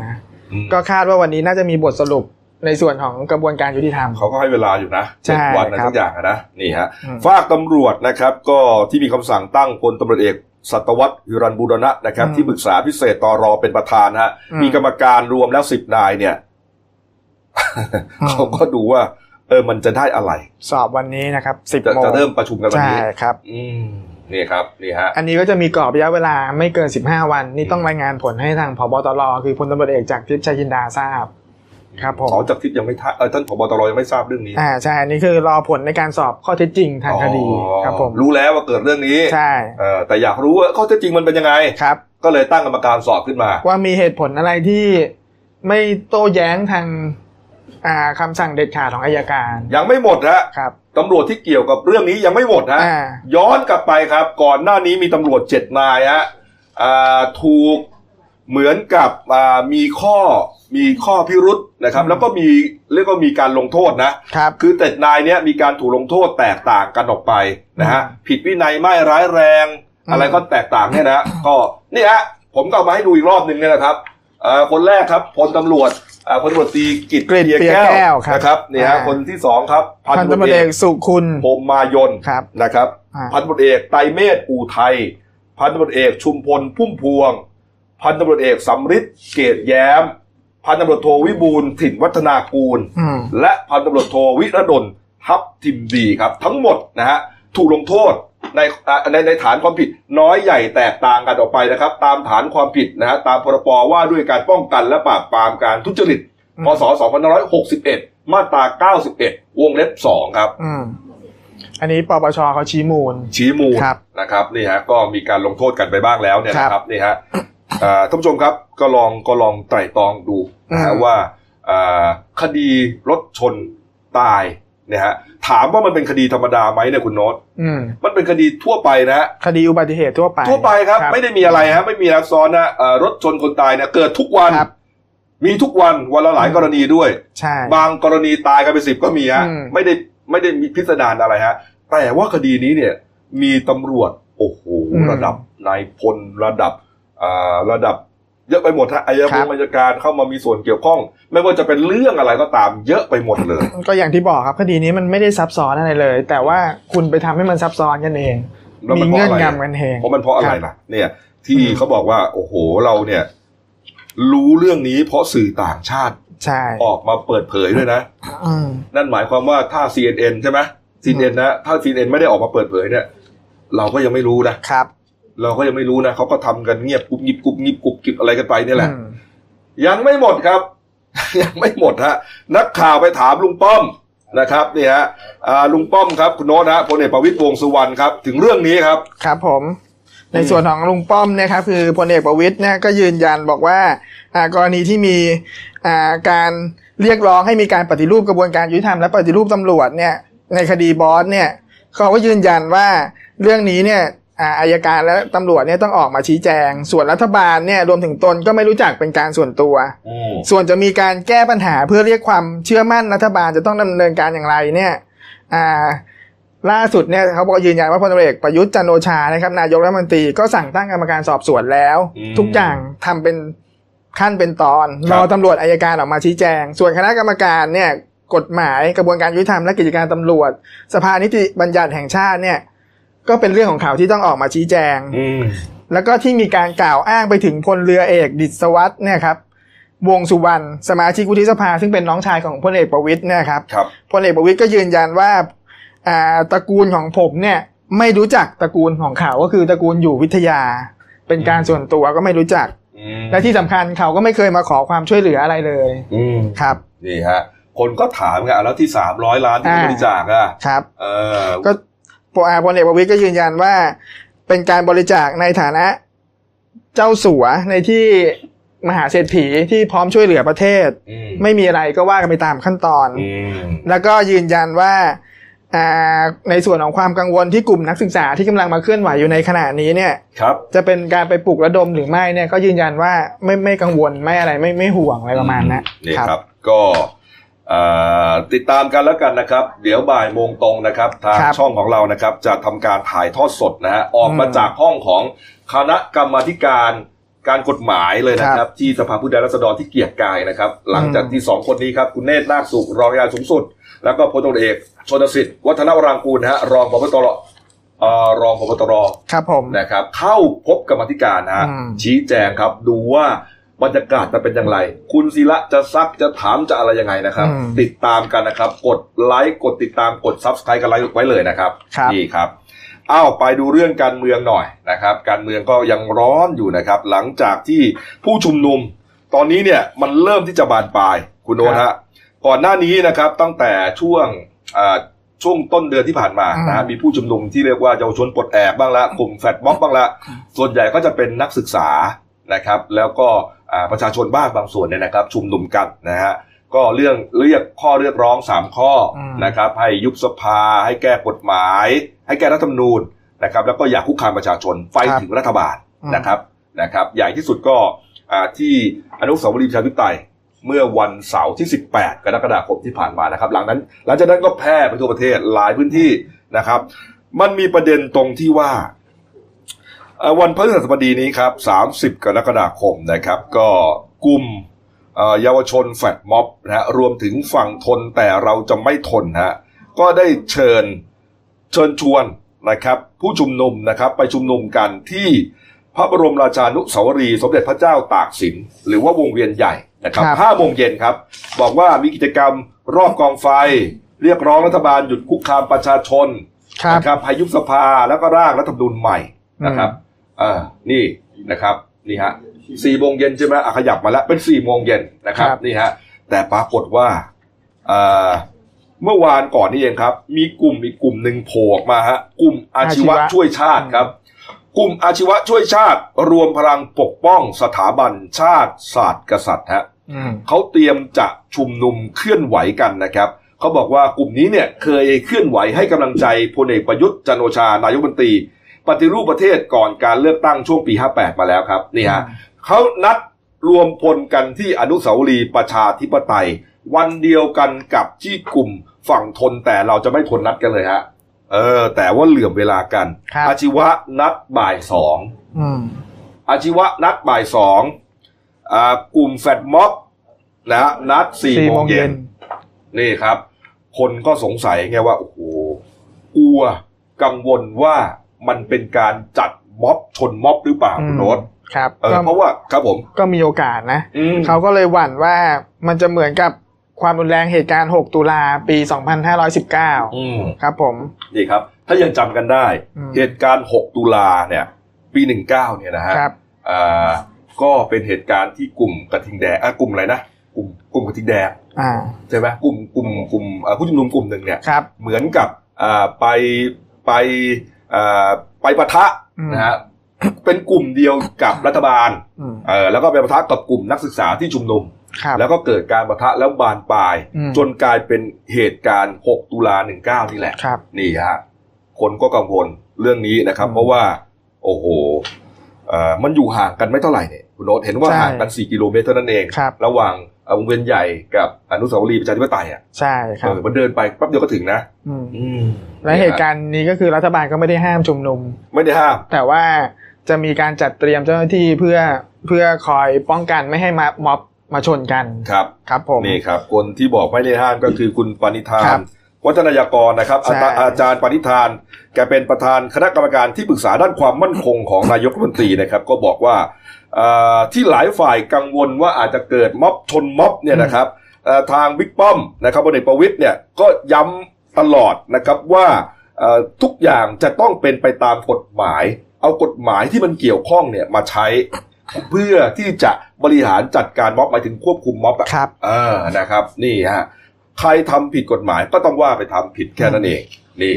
อืมก็คาดว่าวันนี้น่าจะมีบทสรุปในส่วนของกระบวนการยุติธรรมเขาก็ให้เวลาอยู่นะใช่เจ็ดวันอะไรครับทุกอย่างอะนะนี่ฮะอืมฝากตำรวจนะครับ ก็ที่มีคำสั่งตั้งพลตำรวจเอกสัตวัตฮิรันบูรณะนะครับอืมที่ปรึกษาพิเศษตรอเป็นประธานฮะอืมมีกรรมการรวมแล้วสิบนายเนี่ยอืมเขาก็ดูว่า เออมันจะได้อะไร สอบวันนี้นะครับ10จะโมงจะเริ่มประชุมกันวันใช่นี้ครับ อืมนี่ครับนี่ฮะอันนี้ก็จะมีกรอบระยะเวลาไม่เกิน 15 วัน นี่ต้องรายงานผลให้ทางพบตรคือพลตำรวจเอกจากทิพย์ชัยจินดาทราบครับผมอ๋อจากทิพย์ยังไม่ทราบเออท่านผบตรยังไม่ทราบเรื่องนี้อ่าใช่อันนี้คือรอผลในการสอบข้อเท็จจริงทางคดีอ๋อครับผมรู้แล้วว่าเกิดเรื่องนี้ใช่เออแต่อยากรู้ว่าข้อเท็จจริงมันเป็นยังไงครับ ก็เลยตั้งกรรมการสอบขึ้นมา ว่ามีเหตุผลอะไรที่ไม่โต้แย้งทางอ่า คำสั่งเด็ดขาดของอายการ ยังไม่หมดฮะครับตำรวจที่เกี่ยวกับเรื่องนี้ยังไม่หมดฮะอ่าย้อนกลับไปครับ ก่อนหน้านี้มีตำรวจเจ็ดนายฮะอ่าถูกเหมือนกับอ่ามีข้อมีข้อพิรุษนะครับ แล้วก็มีเรียกว่ามีการลงโทษนะครับคือเจ็ดนายเนี้ยมีการถูกลงโทษแตกต่างกันออกไปนะฮะอืมผิดวินัยไม่ร้ายแรงอืมอะไรก็แตกต่างเนี่ยนะก็นี่ฮะผมก็เอามาให้ดูอีกรอบหนึ่งเนี่ยนะครับเอ่อคนแรกครับพลตำรวจเอ่อ พลตำรวจตรีกิตกฤษเปียเปียแก้แก้ววครับนะครับนี่ฮะอ่าคนที่สองครับพันตำรวจเอกสุคุณพรหมมายนครับนะครับอ่าพันตำรวจเอกไตรเมธอู่ไทย พันตำรวจเอกชุมพลพุ่มพวง พันตำรวจเอกสำริดเกตแย้ม พันตำรวจโทวิบูลย์ถิ่นวัฒนากูลอืมและพันตำรวจโทวิรดลทับทิมดีครับ ทั้งหมดนะฮะถูกลงโทษ ในอ่าในในฐานความผิดน้อยใหญ่แตกต่างกันออกไปนะครับ ตามฐานความผิดนะฮะตามพรบว่าด้วยการป้องกันและปราบปรามการทุจริตอืมพศ2561 มาตรา 91 วงเล็บ 2 ครับอืมอันนี้ปปชเขาชี้มูล ชี้มูลครับนะครับนี่ฮะก็มีการลงโทษกันไปบ้างแล้วเนี่ยครับนะครับนี่ฮะอ่าท่านผู้ชมครับก็ลองก็ลองไตร่ตรองดูนะฮะอืมว่าอ่าคดีรถชนตาย เนี่ยฮะถามว่ามันเป็นคดีธรรมดาไหมเนี่ยคุณโน้ตอืมมันเป็นคดีทั่วไปนะฮะคดีอุบัติเหตุทั่วไป ทั่วไปครับ ไม่ได้มีอะไรฮะ ไม่มีรักซ้อนนะเอ่อรถชนคนตายเนี่ยเกิดทุกวันครับมีทุกวันวันละหลายอืมกรณีด้วย ใช่ บางกรณีตายกันไปสิบก็มีฮะอืมไม่ได้ไม่ได้มีพิสดารอะไรฮะ แต่ว่าคดีนี้เนี่ย มีตำรวจ โอ้โห ระดับนายพลระดับอ่าระดับ เยอะไปหมดฮะอายการอายการเข้ามามีส่วนเกี่ยวข้อง ไม่ว่าจะเป็นเรื่องอะไรก็ตามเยอะไปหมดเลย ก็อย่างที่บอกครับคดีนี้มันไม่ได้ซับซ้อนอะไรเลย แต่ว่าคุณไปทำให้มันซับซ้อนกันเองแล้วมีมันเพราะเงื่อนอะไรงำกันเองเพราะมันเพราะอะไรคบล่ะเนี่ย ที่อืมเขาบอกว่า โอ้โหเราเนี่ย รู้เรื่องนี้เพราะสื่อต่างชาติใช่ออกมาเปิดเผยด้วยนะอืมนั่นหมายความว่าถ้า CNN ใช่ไหม CNN นะถ้า CNN ไม่ได้ออกมาเปิดเผยเนี่ย เราก็ยังไม่รู้นะครับ เราก็ยังไม่รู้นะเขาก็ทำกันเงียบกุบงิบกุบงิบกุบกิบอะไรกันไปนี่แหละอืมยังไม่หมดครับ ยังไม่หมดฮะนักข่าวไปถามลุงป้อมนะครับนี่ฮะอ่าลุงป้อมครับคุณโน้ตฮะพลเอกประวิตรวงษ์สุวรรณครับ ถึงเรื่องนี้ครับ ครับผมในส่วนของลุงป้อมเนี่ยครับคือพลเอกประวิตยเนี่ยก็ยืนยันบอกว่าอ่ากรณีที่มีอ่าการเรียกร้องให้มีการปฏิรูปกระบวนการยุติธรรมและปฏิรูปตำรวจเนี่ยในคดีบอสเนี่ยเขาก็ยืนยันว่าเรื่องนี้เนี่ย อ่าอายการและตำรวจเนี่ยต้องออกมาชี้แจง ส่วนรัฐบาลเนี่ยรวมถึงตนก็ไม่รู้จักเป็นการส่วนตัวอืมส่วนจะมีการแก้ปัญหาเพื่อเรียกความเชื่อมั่นรัฐบาลจะต้องดำเนินการอย่างไรเนี่ยอ่าล่าสุดเนี่ยเขาบอกยืนยันว่าพลตำรวจเอกประยุทธ์จันทร์โอชานะครับนายกรัฐมนตรีก็สั่งตั้งกรรมการสอบสวนแล้ว ทุกอย่างทำเป็นขั้นเป็นตอนรอตำรวจอายการออกมาชี้แจง ส่วนคณะกรรมการเนี่ยกฎหมายกระบวนการยุติธรรมและกิจการตำรวจ สภานิติบัญญัติแห่งชาติเนี่ย ก็เป็นเรื่องของเขาที่ต้องออกมาชี้แจงอืมแล้วก็ที่มีการกล่าวอ้างไปถึงพลเรือเอกดิษวัตรเนี่ยครับ วงสุวรรณสมาชิกวุฒิสภา ซึ่งเป็นน้องชายของพลเอกประวิตยเนี่ยครับครับพลเอกประวิตยก็ยืนยันว่าอ่าตระกูลของผมเนี่ยไม่รู้จักตระกูลของเขาก็คือตระกูลอยู่วิทยา เป็นการส่วนตัวก็ไม่รู้จักอืมและที่สำคัญเขาก็ไม่เคยมาขอความช่วยเหลืออะไรเลยอืมครับนี่ฮะคนก็ถามไงอะแล้วที่สามร้อยล้านที่อ่าบริจาคอะครับ เออก็ พลพลเอกประวิตยก็ยืนยันว่า เป็นการบริจาคในฐานะเจ้าสัวในที่มหาเศรษฐีที่พร้อมช่วยเหลือประเทศอืมไม่มีอะไรก็ว่ากันไปตามขั้นตอนอืมแล้วก็ยืนยันว่าอ่าในส่วนของความกังวลที่กลุ่มนักศึกษาที่กำลังมาเคลื่อนไหวอยู่ในขณะนี้เนี่ยครับจะเป็นการไปปลุกระดมหรือไม่เนี่ยก็ยืนยันว่าไม่ไม่กังวลไม่อะไรไม่ไม่ห่วงอะไรประมาณนั้นนี่ครับ ก็เอ่อ ติดตามกันแล้วกันนะครับ เดี๋ยวบ่ายโมงตรงนะครับ ทางครับช่องของเรานะครับจะทำการถ่ายทอดสดนะฮะออกมาอืมจากห้องของคณะกรรมาธิการการกฎหมายเลยนะคครัรับบที่สภาผู้แทนราษฎรที่เกียรติกายนะครับ หลังจากอืมที่สองคนนี้ครับ คุณเนตรนาคสุขรองอัยการสูงสุด แล้วก็พลตำรวจเอกชนสิทธิ์วัฒนวรางกูลนะฮะรองพบตรเอ่อรองพบตรครับผมนะครับ เข้าพบกรรมาธิการนะฮะอืมชี้แจงครับดูว่า บรรยากาศจะเป็นอย่างไร คุณศิระจะซักจะถามจะอะไรยังไงนะครับอืมติดตามกันนะครับ กดไลค์กดติดตามกด subscribe กันไลค์ไว้เลยนะครับครับนี่ครับอ้าวไปดูเรื่องการเมืองหน่อยนะครับ การเมืองก็ยังร้อนอยู่นะครับ หลังจากที่ผู้ชุมนุม ตอนนี้เนี่ยมันเริ่มที่จะบานปลายคุณโน้ตฮะก่อนหน้านี้นะครับตั้งแต่ช่วงอ่าช่วงต้นเดือนที่ผ่านมานะฮะอืมมีผู้ชุมนุมที่เรียกว่าเยาวชนปลดแอกบ้างละกลุ่มแฟดม็อบบ้างละส่วนใหญ่ก็จะเป็นนักศึกษานะครับ แล้วก็อ่า ประชาชนบ้างบางส่วนเนี่ยนะครับ ชุมนุมกันนะฮะก็เรื่องเรียกข้อเรียกร้องสามข้ออมนะครับให้ยุบสภาให้แก้กฎหมาย ให้แก้รัฐธรรมนูญนะครับแล้วก็อย่าคุกคามประชาชนไฟถึงรัฐบาลอืมนะครับนะครับ ใหญ่ที่สุดก็อ่าที่อนุสาวรีย์ประชาธิปไตยเมื่อวันเสาร์ที่ 18 กรกฎาคมที่ผ่านมานะครับ หลังนั้น หลังจากนั้นก็แพร่ไปทั่วประเทศหลายพื้นที่นะครับ มันมีประเด็นตรงที่ว่าเอ่อ วันพฤหัสบดีนี้ครับ 30 กรกฎาคมนะครับ ก็กลุ่มเอ่อเยาวชนแฟดม็อบนะฮะรวมถึงฝั่งทนแต่เราจะไม่ทนฮะก็ได้เชิญเชิญชวนนะครับ ผู้ชุมนุมนะครับไปชุมนุมกันที่พระบรมราชานุสาวรีย์สมเด็จพระเจ้าตากสิน หรือว่าวงเวียนใหญ่นะครับครับห้าโมงเย็นครับ บอกว่ามีกิจกรรมรอบกองไฟ เรียกร้องรัฐบาลหยุดคุกคามประชาชนครับนะครับให้ยุบสภาแล้วก็ร่างรัฐธรรมนูญใหม่นะครับ อ่านี่นะครับนี่ฮะสี่โมงเย็นใช่ไหมอะขยับมาแล้วเป็นสี่โมงเย็นนะครับครับนี่ฮะแต่ปรากฏว่าอ่าเมื่อวานก่อนนี่เองครับ มีกลุ่มอีกกลุ่มหนึ่งโผล่ออกมาฮะกลุ่มอาชีวะอาชีวะช่วยชาติครับ กลุ่มอาชีวะช่วยชาติ รวมพลังปกป้องสถาบันชาติศาสตร์กษัตริย์ฮะอืมเขาเตรียมจะชุมนุมเคลื่อนไหวกันนะครับเขาบอกว่ากลุ่มนี้เนี่ยเคยเคลื่อนไหวให้กำลังใจพลเอกประยุทธ์จันทร์โอชานายกรัฐมนตรี ปฏิรูปประเทศก่อนการเลือกตั้งช่วงปี 58 มาแล้วครับนี่ฮะเขานัดรวมพลกันที่อนุสาวรีย์ประชาธิปไตย วันเดียวกันกับที่กลุ่มฝั่งทนแต่เราจะไม่ทนนัดกันเลยฮะเออ แต่ว่าเหลื่อมเวลากันครับอาชีวะนัดบ่ายสองอืมอาชีวะนัดบ่ายสองอ่ากลุ่มแฟดม็อบนะฮะนัดสี่สี่โมโมงงเย็เย็นนนี่ครับ คนก็สงสัยไงว่าโอ้โหกลัวกังวลว่า มันเป็นการจัดม็อบชนม็อบหรือเปล่าคุณโน้ตครับเออก็เพราะว่าครับผมก็มีโอกาสนะอืมเขาก็เลยหวั่นว่ามันจะเหมือนกับความรุนแรงเหตุการณ์ 6 ตุลาปี 2519อืมครับผมนี่ครับ ถ้ายังจำกันได้อืมเหตุการณ์ 6 ตุลาเนี่ย ปี 19 เนี่ยนะฮะครับอ่าก็เป็นเหตุการณ์ที่กลุ่มกระทิงแดงอะกลุ่มอะไรนะกลุ่มกลุ่มกระทิงแดงอ่าใช่ไหมกลุ่มกลุ่มกลุ่มอ่าผู้ชุมนุมกลุ่มหนึ่งเนี่ยครับเหมือนกับอ่าไปไปอ่า ไปปะทะอืมนะฮะเป็นกลุ่มเดียวกับรัฐบาลอืมเออแล้วก็ไปปะทะกับกลุ่มนักศึกษาที่ชุมนุมครับแล้วก็เกิดการปะทะแล้วบานปลายอืมจนกลายเป็นเหตุการณ์ 6 ตุลา 19 นี่แหละครับนี่ฮะ คนก็กังวลเรื่องนี้นะครับอืมเพราะว่า โอ้โหเอ่อมันอยู่ห่างกันไม่เท่าไหร่เนี่ยคุณโนตเห็นว่าใช่ห่างกัน 4 กิโลเมตรเท่านั้นเองครับระหว่างเอ่อ วงเวียนใหญ่กับอนุสาวรีย์ประชาธิปไตยอะใช่คเอรับอมันเดินไปแป๊บเดียวก็ถึงนะอืมอืมและเหตุการณ์นี้ก็คือรัฐบาลก็ไม่ได้ห้ามชุมนุม ไม่ได้ห้าม แต่ว่าจะมีการจัดเตรียมเจ้าหน้าที่เพื่อเพื่อคอยป้องกันไม่ให้มาม็อบมาชนกันครับครับผมนี่ครับ คนที่บอกไม่ได้ห้ามก็คือคุณปณิธาครันบวัฒนายากรนะครับใช่อาจารย์อาจารย์ปณิธาน แกเป็นประธานคณะกรรมการที่ปรึกษาด้านความมั่นคงของนายกรัฐมนตรีนะครับ ก็บอกว่าเอ่อ ที่หลายฝ่ายกังวลว่าอาจจะเกิดม็อบชนม็อบเนี่ยนะครับเอ่อทางบิ๊กป้อมนะครับพลเอกประวิตยเนี่ยก็ย้ำตลอดนะครับว่าเอ่อทุกอย่างจะต้องเป็นไปตามกฎหมาย เอากฎหมายที่มันเกี่ยวข้องเนี่ยมาใช้ เพื่อที่จะบริหารจัดการม็อบหมายถึงควบคุมม็อบอะครับเออนะครับ นี่ฮะใครทำผิดกฎหมายก็ต้องว่าไปทำผิดแค่นั้นเอง นี่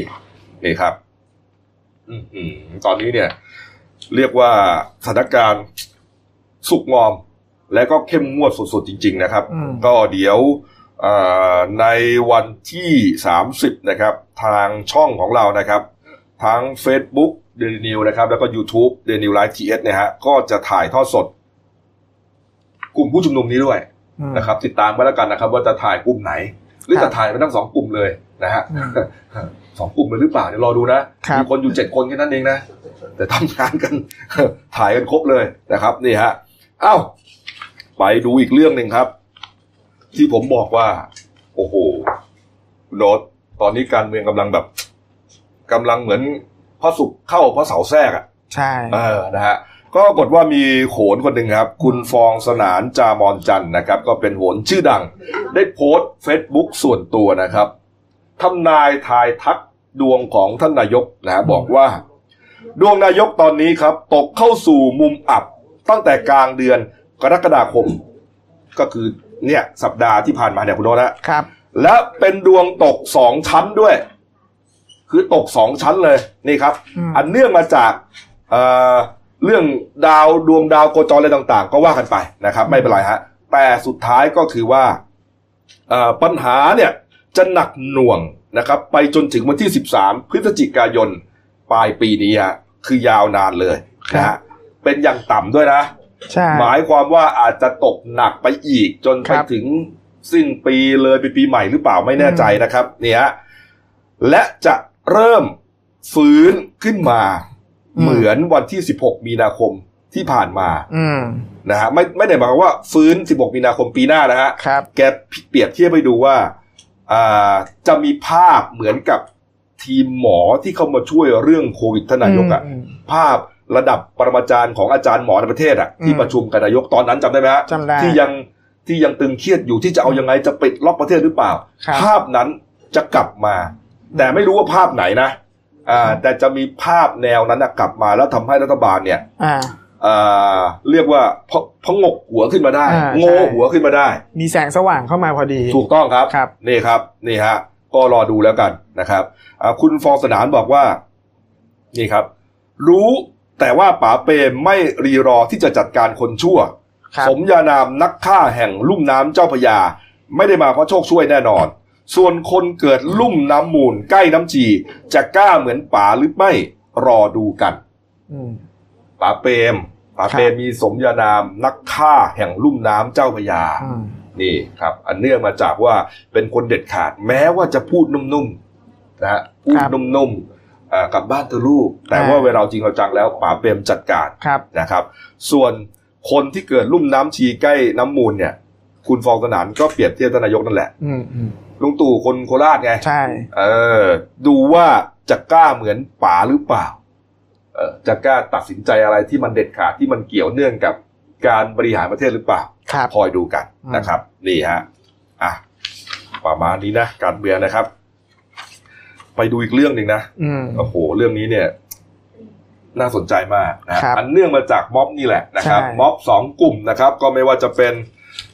นี่ครับ อือหือตอนนี้เนี่ย เรียกว่าสถานการณ์ สุกงอม และก็เข้มงวดสุดๆจริง ๆ นะครับอืมก็เดี๋ยวเอ่อในวันที่ 30 นะครับ ทางช่องของเรานะครับ ทั้ง Facebook เดลินิวนะครับ แล้วก็ YouTube เดลินิวไลฟ์ทีเอสเนี่ยฮะก็จะถ่ายทอดสด กลุ่มผู้ชุมนุมนี้ด้วยอืมนะครับ ติดตามไว้แล้วกันนะครับ ว่าจะถ่ายกลุ่มไหน หรือครับจะถ่ายไปทั้งสองกลุ่มเลยนะฮะอืมสองกลุ่มเลยหรือเปล่าเดี๋ยวรอดูนะครับมีคนอยู่เจ็ดคนแค่นั้นเองนะแต่ทำงานกันถ่ายกันครบเลยนะครับ นี่ฮะเอ้าไปดูอีกเรื่องหนึ่งครับ ที่ผมบอกว่า โอ้โหคุณโดดตอนนี้การเมืองกำลังแบบกำลังเหมือนพระศุกร์เข้าพระเสาร์แทรกอะ ใช่ เออนะฮะก็ปรากฏว่ามีโขนคนหนึ่งครับ คุณฟองสนานจามอนจันทร์นะครับ ก็เป็นโหนชื่อดัง ได้โพสต์เฟซบุ๊กส่วนตัวนะครับทำนายทายทักดวงของท่านนายกนะฮะบอกว่า ดวงนายกตอนนี้ครับ ตกเข้าสู่มุมอับ ตั้งแต่กลางเดือนกรกฎาคม ก็คือเนี่ย สัปดาห์ที่ผ่านมาเนี่ยคุณโนตนะครับ และเป็นดวงตกสองชั้นด้วย คือตกสองชั้นเลยนี่ครับอืมอันเนื่องมาจากเอ่อเรื่องดาวดวงดาวโคจรอะไรต่าง ๆ ก็ว่ากันไปนะครับ ไม่เป็นไรฮะ แต่สุดท้ายก็คือว่าเอ่อปัญหาเนี่ยจะหนักหน่วงนะครับ ไปจนถึงวันที่ 13 พฤศจิกายนปลายปีนี้ฮะคือยาวนานเลยนะฮะ เป็นอย่างต่ำด้วยนะ ใช่ หมายความว่าอาจจะตกหนักไปอีก จนคไปรับถึงสิ้นปีเลยไปปีใหม่หรือเปล่าไม่แน่ใจนะครับ เนี่ยและจะเริ่มฟื้นขึ้นมา เหมือนวันที่ 16 มีนาคมที่ผ่านมาอืมนะฮะไม่ไม่ได้หมายความว่าฟื้น 16 มีนาคมปีหน้านะฮะครับแกเปรียบเทียบไปดูว่าอ่าจะมีภาพเหมือนกับทีมหมอที่เข้ามาช่วยเรื่องโควิดท่านนายกอะอืมภาพ ระดับปรมาจารย์ของอาจารย์หมอในประเทศอะที่อืมประชุมกับนายกตอนนั้นจำได้ไหมฮะจำได้ที่ยังที่ยังตึงเครียดอยู่ที่จะเอายังไงจะปิดล็อกประเทศหรือเปล่าครับภาพนั้นจะกลับมา แต่ไม่รู้ว่าภาพไหนนะอ่าแต่จะมีภาพแนวนั้นนะกลับมาแล้วทำให้รัฐบาลเนี่ยอ่าอ่าเรียกว่าพะพงกหัวขึ้นมาได้อ่าโง่ใช่หัวขึ้นมาได้ มีแสงสว่างเข้ามาพอดี ถูกต้องครับครับนี่ครับนี่ฮะก็รอดูแล้วกันนะครับอ่าคุณฟองสนานบอกว่า นี่ครับ รู้ แต่ว่าป๋าเปรมไม่รีรอที่จะจัดการคนชั่วครับสมญานามนักฆ่าแห่งลุ่มน้ำเจ้าพระยา ไม่ได้มาเพราะโชคช่วยแน่นอน ส่วนคนเกิดลุ่มน้ำมูลใกล้น้ำจี จะกล้าเหมือนป๋าหรือไม่รอดูกันอืมป๋าเปรมป๋าเปรมมีสมญานามนักฆ่าแห่งลุ่มน้ำเจ้าพระยาอืมนี่ครับ อันเนื่องมาจากว่าเป็นคนเด็ดขาด แม้ว่าจะพูดนุ่มๆนะฮะพูดนุ่มๆ อ่ากับบ้านเธอลูก แต่ว่าเวลาจริงเอาจังแล้วป๋าเปรมจัดการครับนะครับ ส่วนคนที่เกิดลุ่มน้ำชีใกล้น้ำมูลเนี่ย คุณฟองสนานก็เปรียบเทียบทานนายกนั่นแหละอืมอืมลุงตู่คนโคราชไงใช่ เออ ดูว่าจะกล้าเหมือนป๋าหรือเปล่า เออจะกล้าตัดสินใจอะไรที่มันเด็ดขาดที่มันเกี่ยวเนื่องกับการบริหารประเทศหรือเปล่าครับคอยดูกันอืมนะครับ นี่ฮะอะประมาณนี้นะการเมืองนะครับ ไปดูอีกเรื่องหนึ่งนะอืมโอ้โห เรื่องนี้เนี่ยน่าสนใจมากนะครับอันเนื่องมาจากม็อบนี่แหละนะครับใช่ม็อบสองกลุ่มนะครับ ก็ไม่ว่าจะเป็น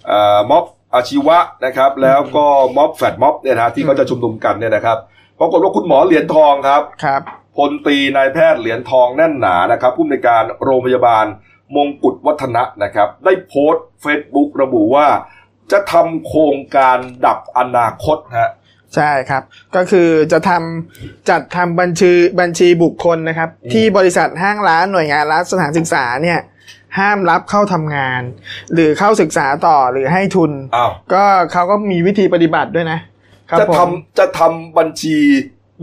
เอ่อม็อบอาชีวะนะครับ แล้วก็ม็อบ flash mob เนี่ยนะที่เขาจะชุมนุมกันเนี่ยนะครับปรากฏว่าคุณหมอเหรียญทองครับครับพลตรีนายแพทย์เหรียญทองแน่นหนานะครับผู้อำนวยการโรงพยาบาลมงกุฎวัฒนะนะครับ ได้โพสต์เฟซบุ๊กระบุว่า จะทำโครงการดับอนาคตฮะ ใช่ครับ ก็คือจะทำจัดทำบัญชีบัญชีบุคคลนะครับอืมที่บริษัทห้างร้านหน่วยงานรัฐสถานศึกษาเนี่ยห้ามรับเข้าทำงาน หรือเข้าศึกษาต่อหรือให้ทุนอ้าวก็เขาก็มีวิธีปฏิบัติด้วยนะครับจะผมทำจะทำบัญชี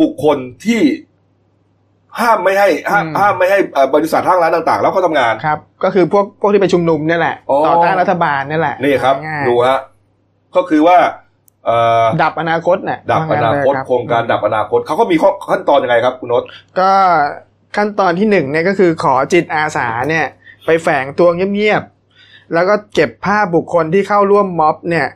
บุคคลที่ห้ามไม่ให้ห้ามห้ามไม่ให้เอ่อบริษัทห้างร้านต่างๆ แล้วเขาทำงานครับ ก็คือพวกพวกที่ไปชุมนุมเนี่ยแหละอ๋อต่อต้านรัฐบาลเนี่ยแหละนี่ครับง่ายดูฮะก็คือว่าเอ่อๆ ดับอนาคตน่ะดับอนาคตว่งั้เลยโครงการดับอนาคตเขาก็มีข้อขั้นตอนยังไงครับคุณนศก็ขั้นตอนที่หนึ่งเนี่ยก็คือขอจิตอาสาเนี่ย ไปแฝงตัวเงียบๆแล้วก็เก็บภาพบุคคลที่เข้าร่วมม็อบเนี่ย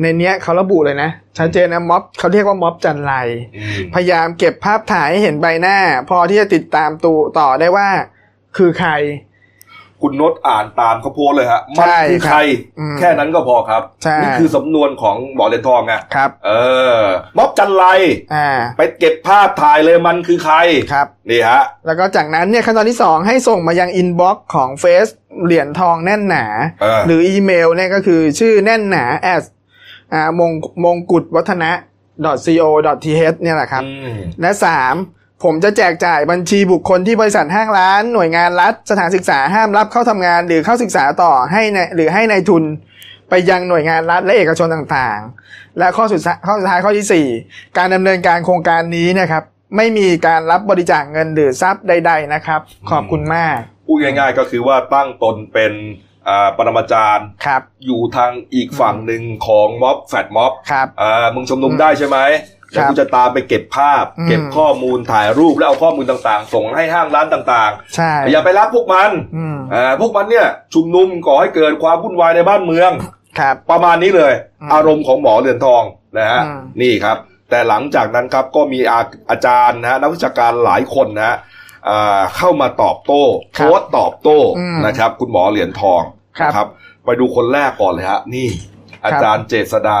ในเนี้ยเขาระบุเลยนะชัดเจนนะม็อบเขาเรียกว่าม็อบจันไรอืมพยายามเก็บภาพถ่ายให้เห็นใบหน้า พอที่จะติดตามตูต่อได้ว่า คือใคร คุณนศอ่านตามเขาโพสต์เลยฮะมันใช่คือใครอืมแค่นั้นก็พอครับใช่นี่คือสำนวนของหมอเลนทองไงครับ เออม็อบจันไรอ่าไปเก็บภาพถ่ายเลยมันคือใครครับนี่ฮะแล้วก็จากนั้นเนี่ยขั้นตอนที่สองให้ส่งมายังอินบ็อกซ์ของเฟซเหรียญทองแน่นหนาเออหรืออีเมลเนี่ยก็คือชื่อแน่นหนา at อ่ามงมงกุฎวัฒนะ co th เนี่ยแหละครับอืมและสาม ผมจะแจกจ่ายบัญชีบุคคลที่บริษัทห้างร้าน หน่วยงานรัฐ สถานศึกษาห้ามรับเข้าทำงาน หรือเข้าศึกษาต่อให้ในหรือให้ในายทุนไปยังหน่วยงานรัฐและเอกชนต่างๆ และข้อสุดท้ายข้อสุดท้ายข้อที่สี่การดำเนินการโครงการนี้นะครับ ไม่มีการรับบริจาคเงินหรือทรัพย์ใด ๆ นะครับ ขอบคุณมากพูดง่าย ๆ ก็คือว่าตั้งตนเป็นอ่าปรมาจารย์ครับอยู่ทางอีกฝั่งหนึ่งของม็อบแฟดม็อบครับอ่ามึงชุมนุมได้ใช่ไหมครั แล้วบกูจะตามไปเก็บภาพอืมเก็บข้อมูลถ่ายรูปแล้วเอาข้อมูลต่างๆ ส่งให้ห้างร้านต่างใช่ๆอย่าไปรับพวกมันอืมอ่าพวกมันเนี่ยชุมนุมก่อให้เกิดความวุ่นวายในบ้านเมืองครับ ประมาณนี้เลยอืมอารมณ์ของหมอเรือนทองนะฮะอืมนี่ครับ แต่หลังจากนั้นครับก็มีอาอาจารย์นะฮะนักวิชาการหลายคนนะฮะอ่าเข้ามาตอบโต้โพสต์ตอบโต้อืมนะครับ คุณหมอเหรียญทองครับนะครับ ไปดูคนแรกก่อนเลยฮะนี่ อาจารย์เจษดา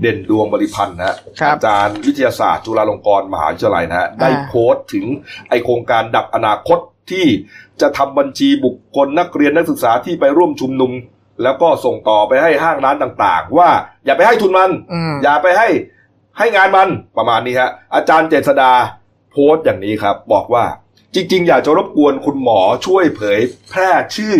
เด่นดวงบริพันธ์นะฮะครับอาจารย์วิทยาศาสตร์จุฬาลงกรณ์มหาวิทยาลัยนะฮะได้อ่าโพสต์ถึงไอโครงการดับอนาคตที่จะทำบัญชีบุคคลนักเรียนนักศึกษาที่ไปร่วมชุมนุม แล้วก็ส่งต่อไปให้ห้างร้านต่าง ๆ ว่าอย่าไปให้ทุนมันอืมอย่าไปให้ให้งานมันประมาณนี้ฮะอาจารย์เจษดาโพสต์อย่างนี้ครับ บอกว่าจริง ๆ อยากจะรบกวนคุณหมอช่วยเผยแพร่ชื่อ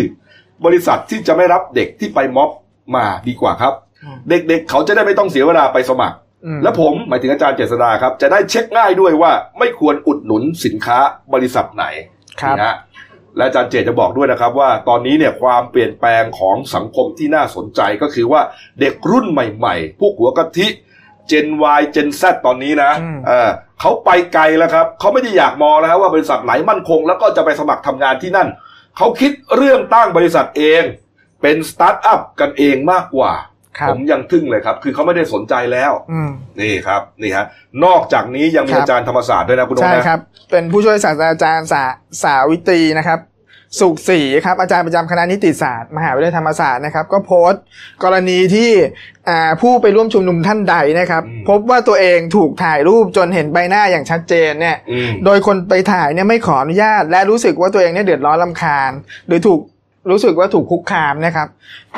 บริษัทที่จะไม่รับเด็กที่ไปม็อบมาดีกว่าครับอืม เด็กๆ เขาจะได้ไม่ต้องเสียเวลาไปสมัครอืมและผมหมายถึงอาจารย์เจษฎาครับ จะได้เช็คง่ายด้วยว่าไม่ควรอุดหนุนสินค้าบริษัทไหนครับนี่ฮะและอาจารย์เจษฎ์จะบอกด้วยนะครับว่าตอนนี้เนี่ยความเปลี่ยนแปลงของสังคมที่น่าสนใจก็คือว่าเด็กรุ่นใหม่ๆ พวกหัวกะทิ Gen Y Gen Z ตอนนี้นะอืมเออเขาไปไกลแล้วครับ เขาไม่ได้อยากมองแล้วครับว่าบริษัทไหนมั่นคง แล้วก็จะไปสมัครทำงานที่นั่น เขาคิดเรื่องตั้งบริษัทเอง เป็นสตาร์ทอัพกันเองมากกว่าครั ผบมยังทึ่งเลยครับ คือเขาไม่ได้สนใจแล้วอืมนี่ครับนี่ฮะนอกจากนี้ยังมีครับอาจารย์ธรรมศาสตร์ด้วยนะคุณโอ๊ตใช่นะครับ เป็นผู้ช่วยศาสตราจารย์สาสาวิตรีนะครับสุขศรีครับอาจารย์ประจำคณะนิติศาสตร์ มหาวิทยาลัยธรรมศาสตร์นะครับ ก็โพสต์ กรณีที่อ่าผู้ไปร่วมชุมนุมท่านใดนะครับอืมพบว่าตัวเองถูกถ่ายรูปจนเห็นใบหน้าอย่างชัดเจนเนี่ยอืมโดยคนไปถ่ายเนี่ยไม่ขออนุญาต และรู้สึกว่าตัวเองเนี่ยเดือดร้อนลำคาญ หรือถูก รู้สึกว่าถูกคุกคามนะครับ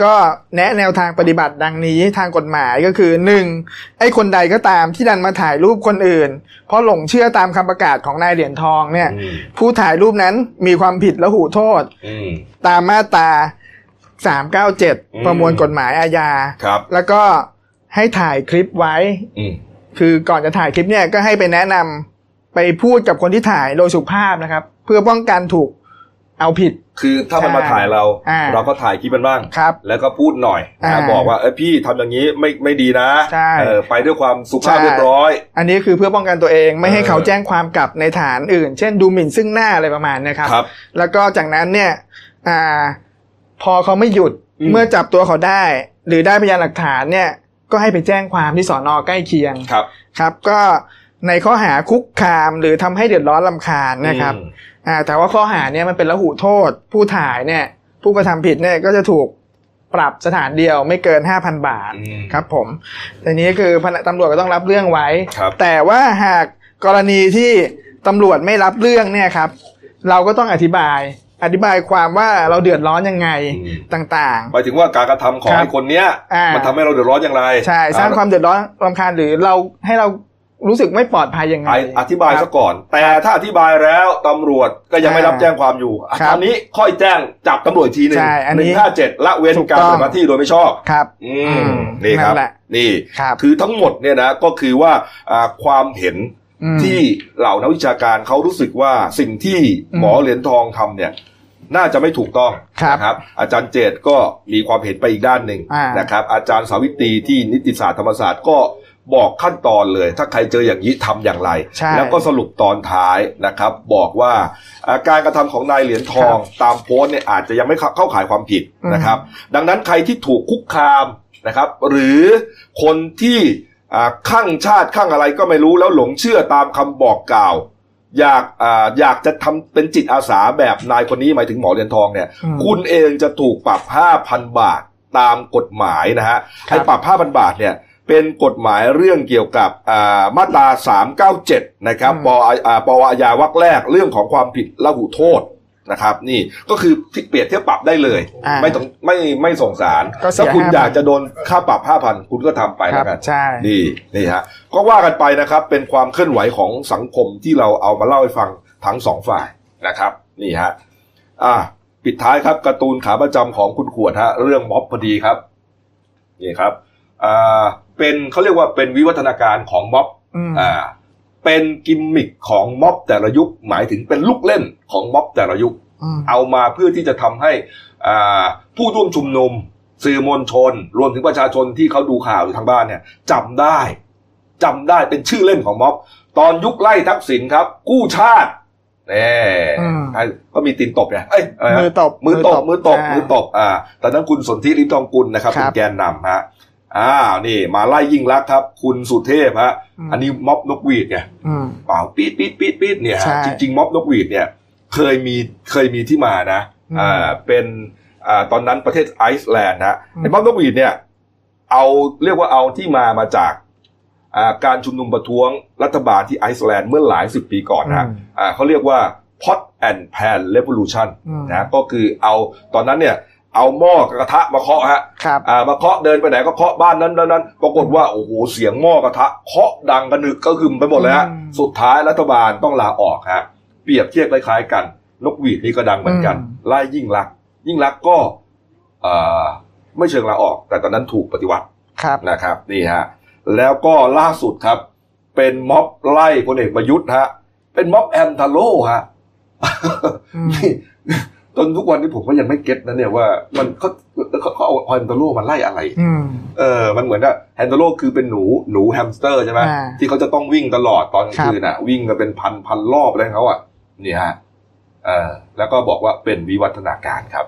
ก็แนะแนวทางปฏิบัติดังนี้ทางกฎหมายก็คือหนึ่งไอ้คนใดก็ตามที่ดันมาถ่ายรูปคนอื่น เพราะหลงเชื่อตามคำประกาศของนายเหรียญทองเนี่ยอืมผู้ถ่ายรูปนั้นมีความผิดและหูโทษอืมตามมาตรา397ประมวลกฎหมายอาญาครับแล้วก็ให้ถ่ายคลิปไว้อืมคือก่อนจะถ่ายคลิปเนี่ยก็ให้ไปแนะนำไปพูดกับคนที่ถ่ายโดยสุภาพนะครับ เพื่อป้องกันถูก เอาผิด คือถ้ามันมาถ่ายเราอ่าเราก็ถ่ายคลิปมันบ้างครับแล้วก็พูดหน่อยนะอ่าบอกว่าเอ้ยพี่ทำอย่างนี้ไม่ไม่ดีนะใช่เออไปด้วยความสุภาพใช่เรียบร้อย อันนี้คือเพื่อป้องกันตัวเองไม่ให้เออเขาแจ้งความกลับในฐานอื่น เช่นดูหมิ่นซึ่งหน้าอะไรประมาณเนี้ครับครับ แล้วก็จากนั้นเนี่ยอ่าพอเขาไม่หยุดอืมเมื่อจับตัวเขาได้ หรือได้พยานหลักฐานเนี่ยก็ให้ไปแจ้งความที่สอนอใกล้เคียงครับ ครับก็ในข้อหาคุกคามหรือทำให้เดือดร้อนลำคาญนะครับ อืมอ่าแต่ว่าข้อหาเนี่ยมันเป็นละหุโทษ ผู้ถ่ายเนี่ย ผู้กระทำผิดเนี่ยก็จะถูกปรับสถานเดียวไม่เกิน 5,000 บาทอืมครับผมทีนี้คือพนักตำรวจก็ต้องรับเรื่องไว้ครับแต่ว่าหากกรณีที่ตำรวจไม่รับเรื่องเนี่ยครับ เราก็ต้องอธิบาย อธิบายความว่าเราเดือดร้อนยังไงอืมต่างหมายถึงว่าการกระทำของครับไอ้คนเนี้ยมันทำให้เราเดือดร้อนอย่างไร ใช่ สร้างความเดือดร้อนรำคาญหรือเราให้เรา รู้สึกไม่ปลอดภัยยังไงไออธิบายคซะรับก่อน แต่ถ้าอธิบายแล้วตำรวจก็ยังไม่รับอ่าแจ้งความอยู่อะครับตอนนี้ค่อยแจ้งจับตำรวจอีกทีหนึ่งใช่อันหนี้นึ่งห้าเจ็ดละเว้นถูกการต้องปฏิบัติหน้าที่โดยไม่ชอบครับ อือืมมนี่ครับนั่นแหละนี่ครับคือทั้งหมดเนี่ยนะก็คือว่าอ่าความเห็นอืมที่เหล่านักวิชาการเขารู้สึกว่าสิ่งที่อืมหมอเหรียญทองทำเนี่ย น่าจะไม่ถูกต้องครับนะครับ อาจารย์เจตก็มีความเห็นไปอีกด้านหนึ่งอ่านนะครับ อาจารย์สาวิตรีที่นิติศาสตร์ธรรมศาสตร์ก็ บอกขั้นตอนเลย ถ้าใครเจออย่างนี้ทำอย่างไรใช่แล้วก็สรุปตอนท้ายนะครับ บอกว่าอ่าการกระทำของนายเหรียญทองตามโพสต์เนี่ยอาจจะยังไม่เข้าเข้าข่ายความผิดนะครับ ดังนั้นใครที่ถูกคุกคามนะครับ หรือคนที่อ่าข้างชาติข้างอะไรก็ไม่รู้แล้วหลงเชื่อตามคำบอกกล่าวอยากอาอยากจะทำเป็นจิตอาสาแบบนายคนนี้หมายถึงหมอเหรียญทองเนี่ยอืมคุณเองจะถูกปรับ5,000บาทตามกฎหมายนะฮะครับไอ้ปรับ5,000บาทเนี่ย เป็นกฎหมายเรื่องเกี่ยวกับอ่ามาตรา 397 นะครับปอ่าปวอาญาวรรคแรกเรื่องของความผิดละหุโทษนะครับ นี่ก็คือที่เปรียบเทียบปรับได้เลยอ่าไม่ต้องไม่ไม่ส่งสารก็เสียถ้าคุณ5,000อยากจะโดนค่าปรับ5,000คุณก็ทำไปคแล้รับวกันใช่นี่นี่ฮะก็ว่ากันไปนะครับ เป็นความเคลื่อนไหวของสังคมที่เราเอามาเล่าให้ฟังทั้งสองฝ่ายนะครับ นี่ฮะอ่าปิดท้ายครับการ์ตูนขาประจำของคุณขวดฮะเรื่องม็อบพอดีครับนี่ครับอ่า เป็นเขาเรียกว่าเป็นวิวัฒนาการของม็อบอืมอ่าเป็นกิมมิคของม็อบแต่ละยุคหมายถึงเป็นลูกเล่นของม็อบแต่ละยุคอืมเอามาเพื่อที่จะทำให้อ่าผู้ร่วมชุมนุม สื่อมวลชน รวมถึงประชาชนที่เขาดูข่าวอยู่ทางบ้านเนี่ยจำได้จำได้เป็นชื่อเล่นของม็อบ ตอนยุคไล่ทักษิณครับ กู้ชาติแน่อืมก็มีตีนตบไงเอ้ยอะไรนะมือตบมือตบมือตบามือตบอ่าตอนนั้นคุณสนธิริมทองกุลนะครับครัเป็บนแกนนำฮะ อ้าวนี่ มาไล่ยิ่งรักษณ์ครับ คุณสุเทพฮะอืมอันนี้ม็อบนกหวีดไงอืมเปล่าปี๊ดปี๊ดปี๊ดปี๊ดเนี่ยฮะใช่จริงๆม็อบนกหวีดเนี่ย เคยมีเคยมีที่มานะอืมอ่าเป็นอ่าตอนนั้นประเทศไอซ์แลนด์นะอืมไอ้ม็อบนกหวีดเนี่ย เอาเรียกว่าเอาที่มามาจากอ่าการชุมนุมประท้วงรัฐบาลที่ไอซ์แลนด์เมื่อหลายสิบปีก่อนนะอืมอ่าเขาเรียกว่า pot and pan revolution อืมนะก็คือเอาตอนนั้นเนี่ย เอาหม้อกระทะมาเคาะฮะครับอ่ามาเคาะเดินไปไหนก็เคาะบ้านนั้นนั้นนั้นปรากฏว่าโอ้โหเสียงหม้อกระทะเคาะดังกระนึกก็คือไปหมดเลยฮะอืมสุดท้ายรัฐบาลต้องลาออกฮะเปรียบเทียบคล้ายๆกันนกหวีดนี่ก็ดังเหมือนกันอืมไล่ยิ่งรักษณ์ยิ่งลักษณ์ก็อ่าไม่เชิงลาออก แต่ตอนนั้นถูกปฏิวัติครับนะครับนี่ฮะแล้วก็ล่าสุดครับ เป็นม็อบไล่พลเอกประยุทธ์ฮะเป็นม็อบแฮมทาโร่ฮะอืมนี่ จนทุกวันนี้ผมก็ยังไม่ get นะเนี่ยว่ามันเขาเขาเขาเอาแฮมทาโร่มาไล่อะไรอืมเออ มันเหมือนกับแฮมทาโร่คือเป็นหนูหนูแฮมสเตอร์ใช่ไหมอ่าที่เขาจะต้องวิ่งตลอดตอนกลางครับคืนอะ วิ่งกันเป็นพันพันรอบอะไรของเขาอะนี่ฮะเออแล้วก็บอกว่าเป็นวิวัฒนาการครับ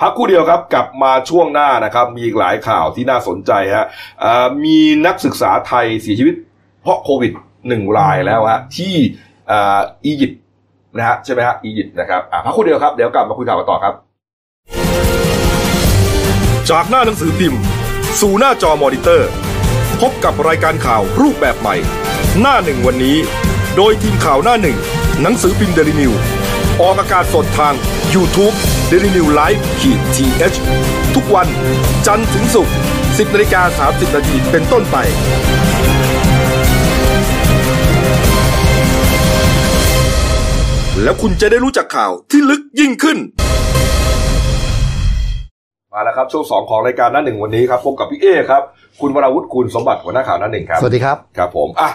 พักครู่เดียวครับกลับมาช่วงหน้านะครับ มีอีกหลายข่าวที่น่าสนใจฮะเอ่อมีนักศึกษาไทยเสียชีวิต เพราะโควิดหนึ่งรายแล้วฮะที่เอ่ออียิปต์ นะฮะใช่ไหมฮะอียิปต์นะครับอะพักครู่เดียวครับเดี๋ยวกลับมาคุยข่าวกันต่อครับ จากหน้าหนังสือพิมพ์ สู่หน้าจอมอนิเตอร์ พบกับรายการข่าวรูปแบบใหม่ หน้าหนึ่งวันนี้ โดยทีมข่าวหน้าหนึ่ง หนังสือพิมพ์เดลิวิวออกอากาศสดทาง YouTube d e l i n e w l i v e ขีดทีเทุกวัน จันทร์ถึงศุกร์10นาฬิกา30นาทีเป็นต้นไป แล้วคุณจะได้รู้จักข่าวที่ลึกยิ่งขึ้น มาแล้วครับช่วงสองของรายการหน้าหนึ่งวันนี้ครับพบกับพี่เอครับ คุณวราวุฒิคุณสมบัติหัวหน้าข่าวหน้าหนึ่งครับสวัสดีครับครับผมอะ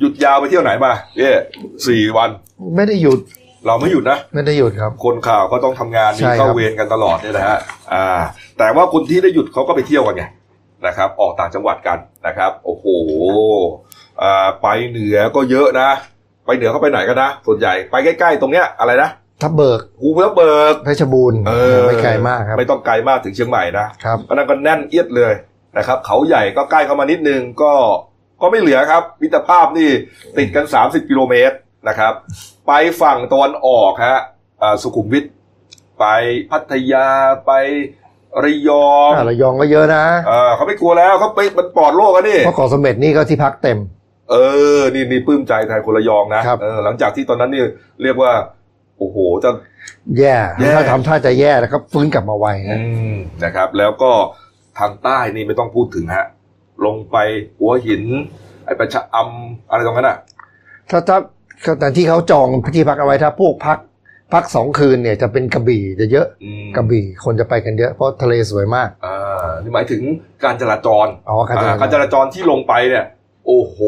หยุดยาวไปเที่ยวไหนมาเอ๊สี่วัน ไม่ได้หยุดเราไม่หยุดนะไม่ได้หยุดครับ คนข่าวก็ต้องทำงานมีใช่ครับเข้าเวรกันตลอดเนี่ยนะฮะอ่า แต่ว่าคนที่ได้หยุดเขาก็ไปเที่ยวกันไงนะครับ ออกต่างจังหวัดกันนะครับ โอ้โหอ่าไปเหนือก็เยอะนะ ไปเหนือเขาไปไหนกันนะส่วนใหญ่ไปใกล้ๆตรงเนี้ยอะไรนะทับเบิกภูทับเบิกเพชรบูรณ์เออไม่ไกลมากครับไม่ต้องไกลมากถึงเชียงใหม่นะครับเพราะนั้นก็แน่นเอียดเลยนะครับเขาใหญ่ก็ใกล้เข้ามานิดนึงก็ก็ไม่เหลือครับมิตรภาพนี่ติดกัน 30 กิโลเมตรนะครับ ไปฝั่งตะวันออกฮะอ่าสุขุมวิทไปพัทยาไประยองอ่าระยองก็เยอะนะเออเขาไม่กลัวแล้วเขาไปมันปลอดโรคกันนี่เพราะเกาะเสม็ดนี่ก็ที่พักเต็ม เออ นี่นี่ปลื้มใจไทยคนระยองนะครับ เออหลังจากที่ตอนนั้นนี่เรียกว่า โอ้โหจะ แย่แย่ ถ้าทำท่าจะแย่แล้วก็ฟื้นกลับมาไวอืนะมนะครับ แล้วก็ทางใต้นี่ไม่ต้องพูดถึงฮะ ลงไปหัวหิน ไอ้ประชะอำอะไรตรงนั้นอะ ถ้าถ้าแต่ที่เขาจองที่พักเอาไว้ถ้าพวกพักพักสองคืนเนี่ยจะเป็นกระบี่จะเยอะอืมกระบี่คนจะไปกันเยอะเพราะทะเลสวยมาก อ่านี่หมายถึงการจราจรอ๋อการจราจร อ่การจราจรที่ลงไปเนี่ย โอ้โห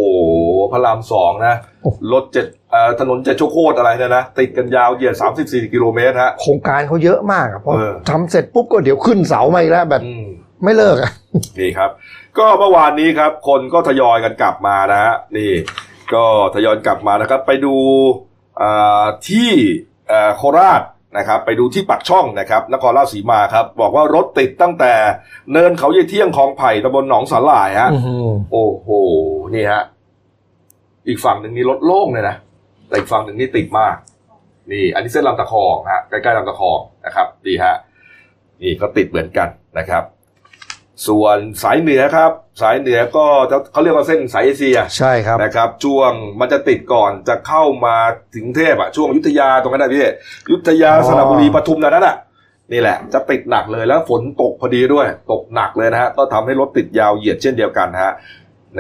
พระรามสองนะโอ้รถเจ็ดเอ่อถนนเจ็ดโชโคตรอะไรเนี่ยนะ ติดกันยาวเหยียดสามสิบสี่กิโลเมตรฮะ โครงการเขาเยอะมากอะเพราะเออทำเสร็จปุ๊บก็เดี๋ยวขึ้นเสามาอีกแล้วแบบอืมไม่เลิกอะนี่ครับ ก็เมื่อวานนี้ครับ คนก็ทยอยกันกลับมานะฮะนี่ ก็ทยอยกลับมานะครับ ไปดูอ่าที่เอ่อโคราช นะครับไปดูที่ปักช่องนะครับนครราชสีมาครับ บอกว่ารถติดตั้งแต่เนินเขาเยายเที่ยงคลองไผ่ตำบลหนองสาหร่ายฮะอื้อหือโอ้โหนี่ฮะอีกฝั่งหนึ่งนี่รถโล่งเลยนะแต่อีกฝั่งหนึ่งนี่ติดมาก นี่ อันนี้เส้นลำตะคองฮะใกล้ๆลำตะคองนะครับดีฮะนี่ก็ติดเหมือนกันนะครับ ส่วนสายเหนือครับ สายเหนือก็เขาเรียกว่าเส้นสายเอเชียใช่ครับนะครับ ช่วงมันจะติดก่อนจะเข้ามาถึงกรุงเทพอะช่วงอยุทธยาตรงนั้นนะพี่อยุทธยาอ๋อสระบุรีปทุมนั่นน่ะนี่แหละ จะติดหนักเลยแล้วฝนตกพอดีด้วย ตกหนักเลยนะฮะก็ทำให้รถติดยาวเหยียดเช่นเดียวกันฮะ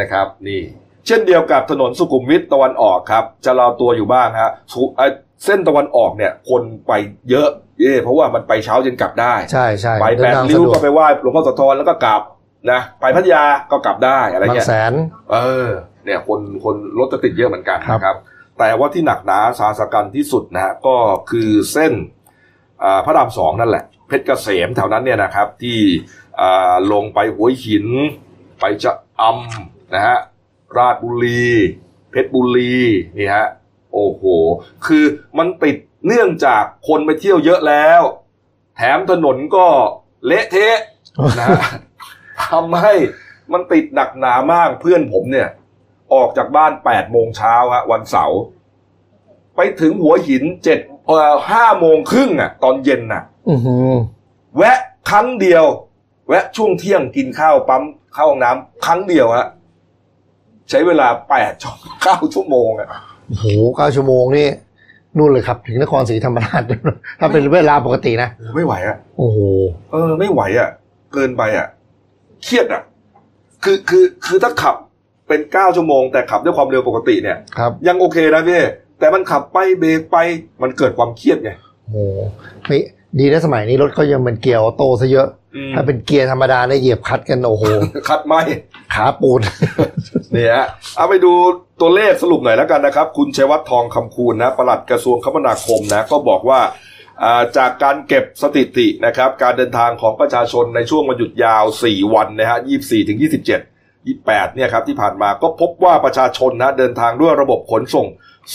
นะครับ นี่ เช่นเดียวกับถนนสุขุมวิทตะวันออกครับจะรอตัวอยู่บ้างฮะสุ เอ่อเส้นตะวันออกเนี่ย คนไปเยอะ เย่เพราะว่ามันไปเช้าเย็นกลับได้ใช่ใช่ไปเดิแปนดทางริ้สะวดวก็กไปไหว้หลวงพ่อโสธรแล้วก็กลับนะไปพัทยาก็กลับได้อะไรบางเงี้ยแสน เออ เนี่ยคนคนรถจะติดเยอะเหมือนกันครับนะครับ แต่ว่าที่หนักหนาสาสกันที่สุดนะฮะก็คือเส้นอ่าพระรามสองนั่นแหละ เพชรเกษมแถวนั้นเนี่ยนะครับ ที่อ่าลงไปหัวหิน ไปจะอำนะฮะราชบุรี เพชรบุรีนี่ฮะ โอ้โห คือมันติดเนื่องจากคนไปเที่ยวเยอะแล้ว แถมถนนก็เละเทะนะฮะทำให้มันติดหนักหนามากเพื่อนผมเนี่ย ออกจากบ้านแปดโมงเช้าฮะวันเสาร์ไปถึงหัวหินเจ็ดเอ่อห้าโมงครึ่งอะ ตอนเย็นน่ะอือหือแวะครั้งเดียว แวะช่วงเที่ยงกินข้าวปั๊มเข้าห้องน้ำครั้งเดียวฮะใช้เวลาแปดชั่วเก้าชั่วโมงอะ โอ้โหเก้าชั่วโมงนี่นู่นเลยครับ ถึงนครศรีธรรมราชถ้าเป็นเวลาปกตินะโอ้ไม่ไหวอะ โอ้โหเออ ไม่ไหวอะ เกินไปอะ เครียดอะ คือคือคือถ้าขับเป็นเก้าชั่วโมง แต่ขับด้วยความเร็วปกติเนี่ยครับยังโอเคนะพี่แต่มันขับไปเบรกไปมันเกิดความเครียดไงโอ้โหไม่ ดีนะสมัยนี้รถเขายังเป็นเกียร์ออโต้ซะเยอะ อืม ถ้าเป็นเกียร์ธรรมดาเนี่ยเหยียบคลัดกันโอ้โห คัดไม่ขาปูน เนี่ยฮะเอาไปดูตัวเลขสรุปหน่อยแล้วกันนะครับ คุณชัยวัฒน์ทองคำคูณนะปลัดกระทรวงคมนาคมนะก็บอกว่าอ่าจากการเก็บสถิตินะครับ การเดินทางของประชาชนในช่วงวันหยุดยาว 4 วันนะฮะ24ถึง27 28เนี่ยครับที่ผ่านมาก็พบว่าประชาชนนะเดินทางด้วยระบบขนส่ง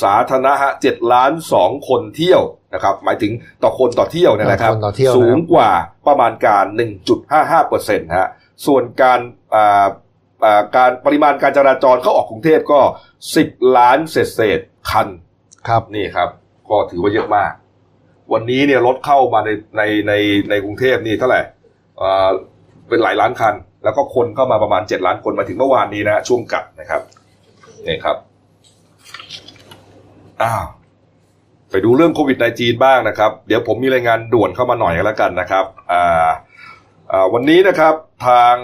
สาธารณะฮะ7ล้าน2คนเที่ยวนะครับหมายถึงต่อคนต่อเที่ยวเนยนะครับต่อคนต่อเที่ยวนะครับ สูงกว่าประมาณการ 1.55เปอร์เซ็นต์ฮะส่วนการอ่าอ่าการปริมาณการจราจรเข้าออกกรุงเทพก็ 10 ล้านเศษเศษๆคันครับนี่ครับ ก็ถือว่าเยอะมาก วันนี้เนี่ยรถเข้ามาในในในในกรุงเทพนี่เท่าไหร่อ่าเป็นหลายล้านคัน แล้วก็คนเข้ามาประมาณ 7 ล้านคนมาถึงเมื่อวานนี้นะช่วงกัดนะครับนี่ครับ อ้าวไปดูเรื่องโควิด -19 บ้างนะครับ เดี๋ยวผมมีรายงานด่วนเข้ามาหน่อยก็แล้วกันนะครับอ่าอ่าวันนี้นะครับทาง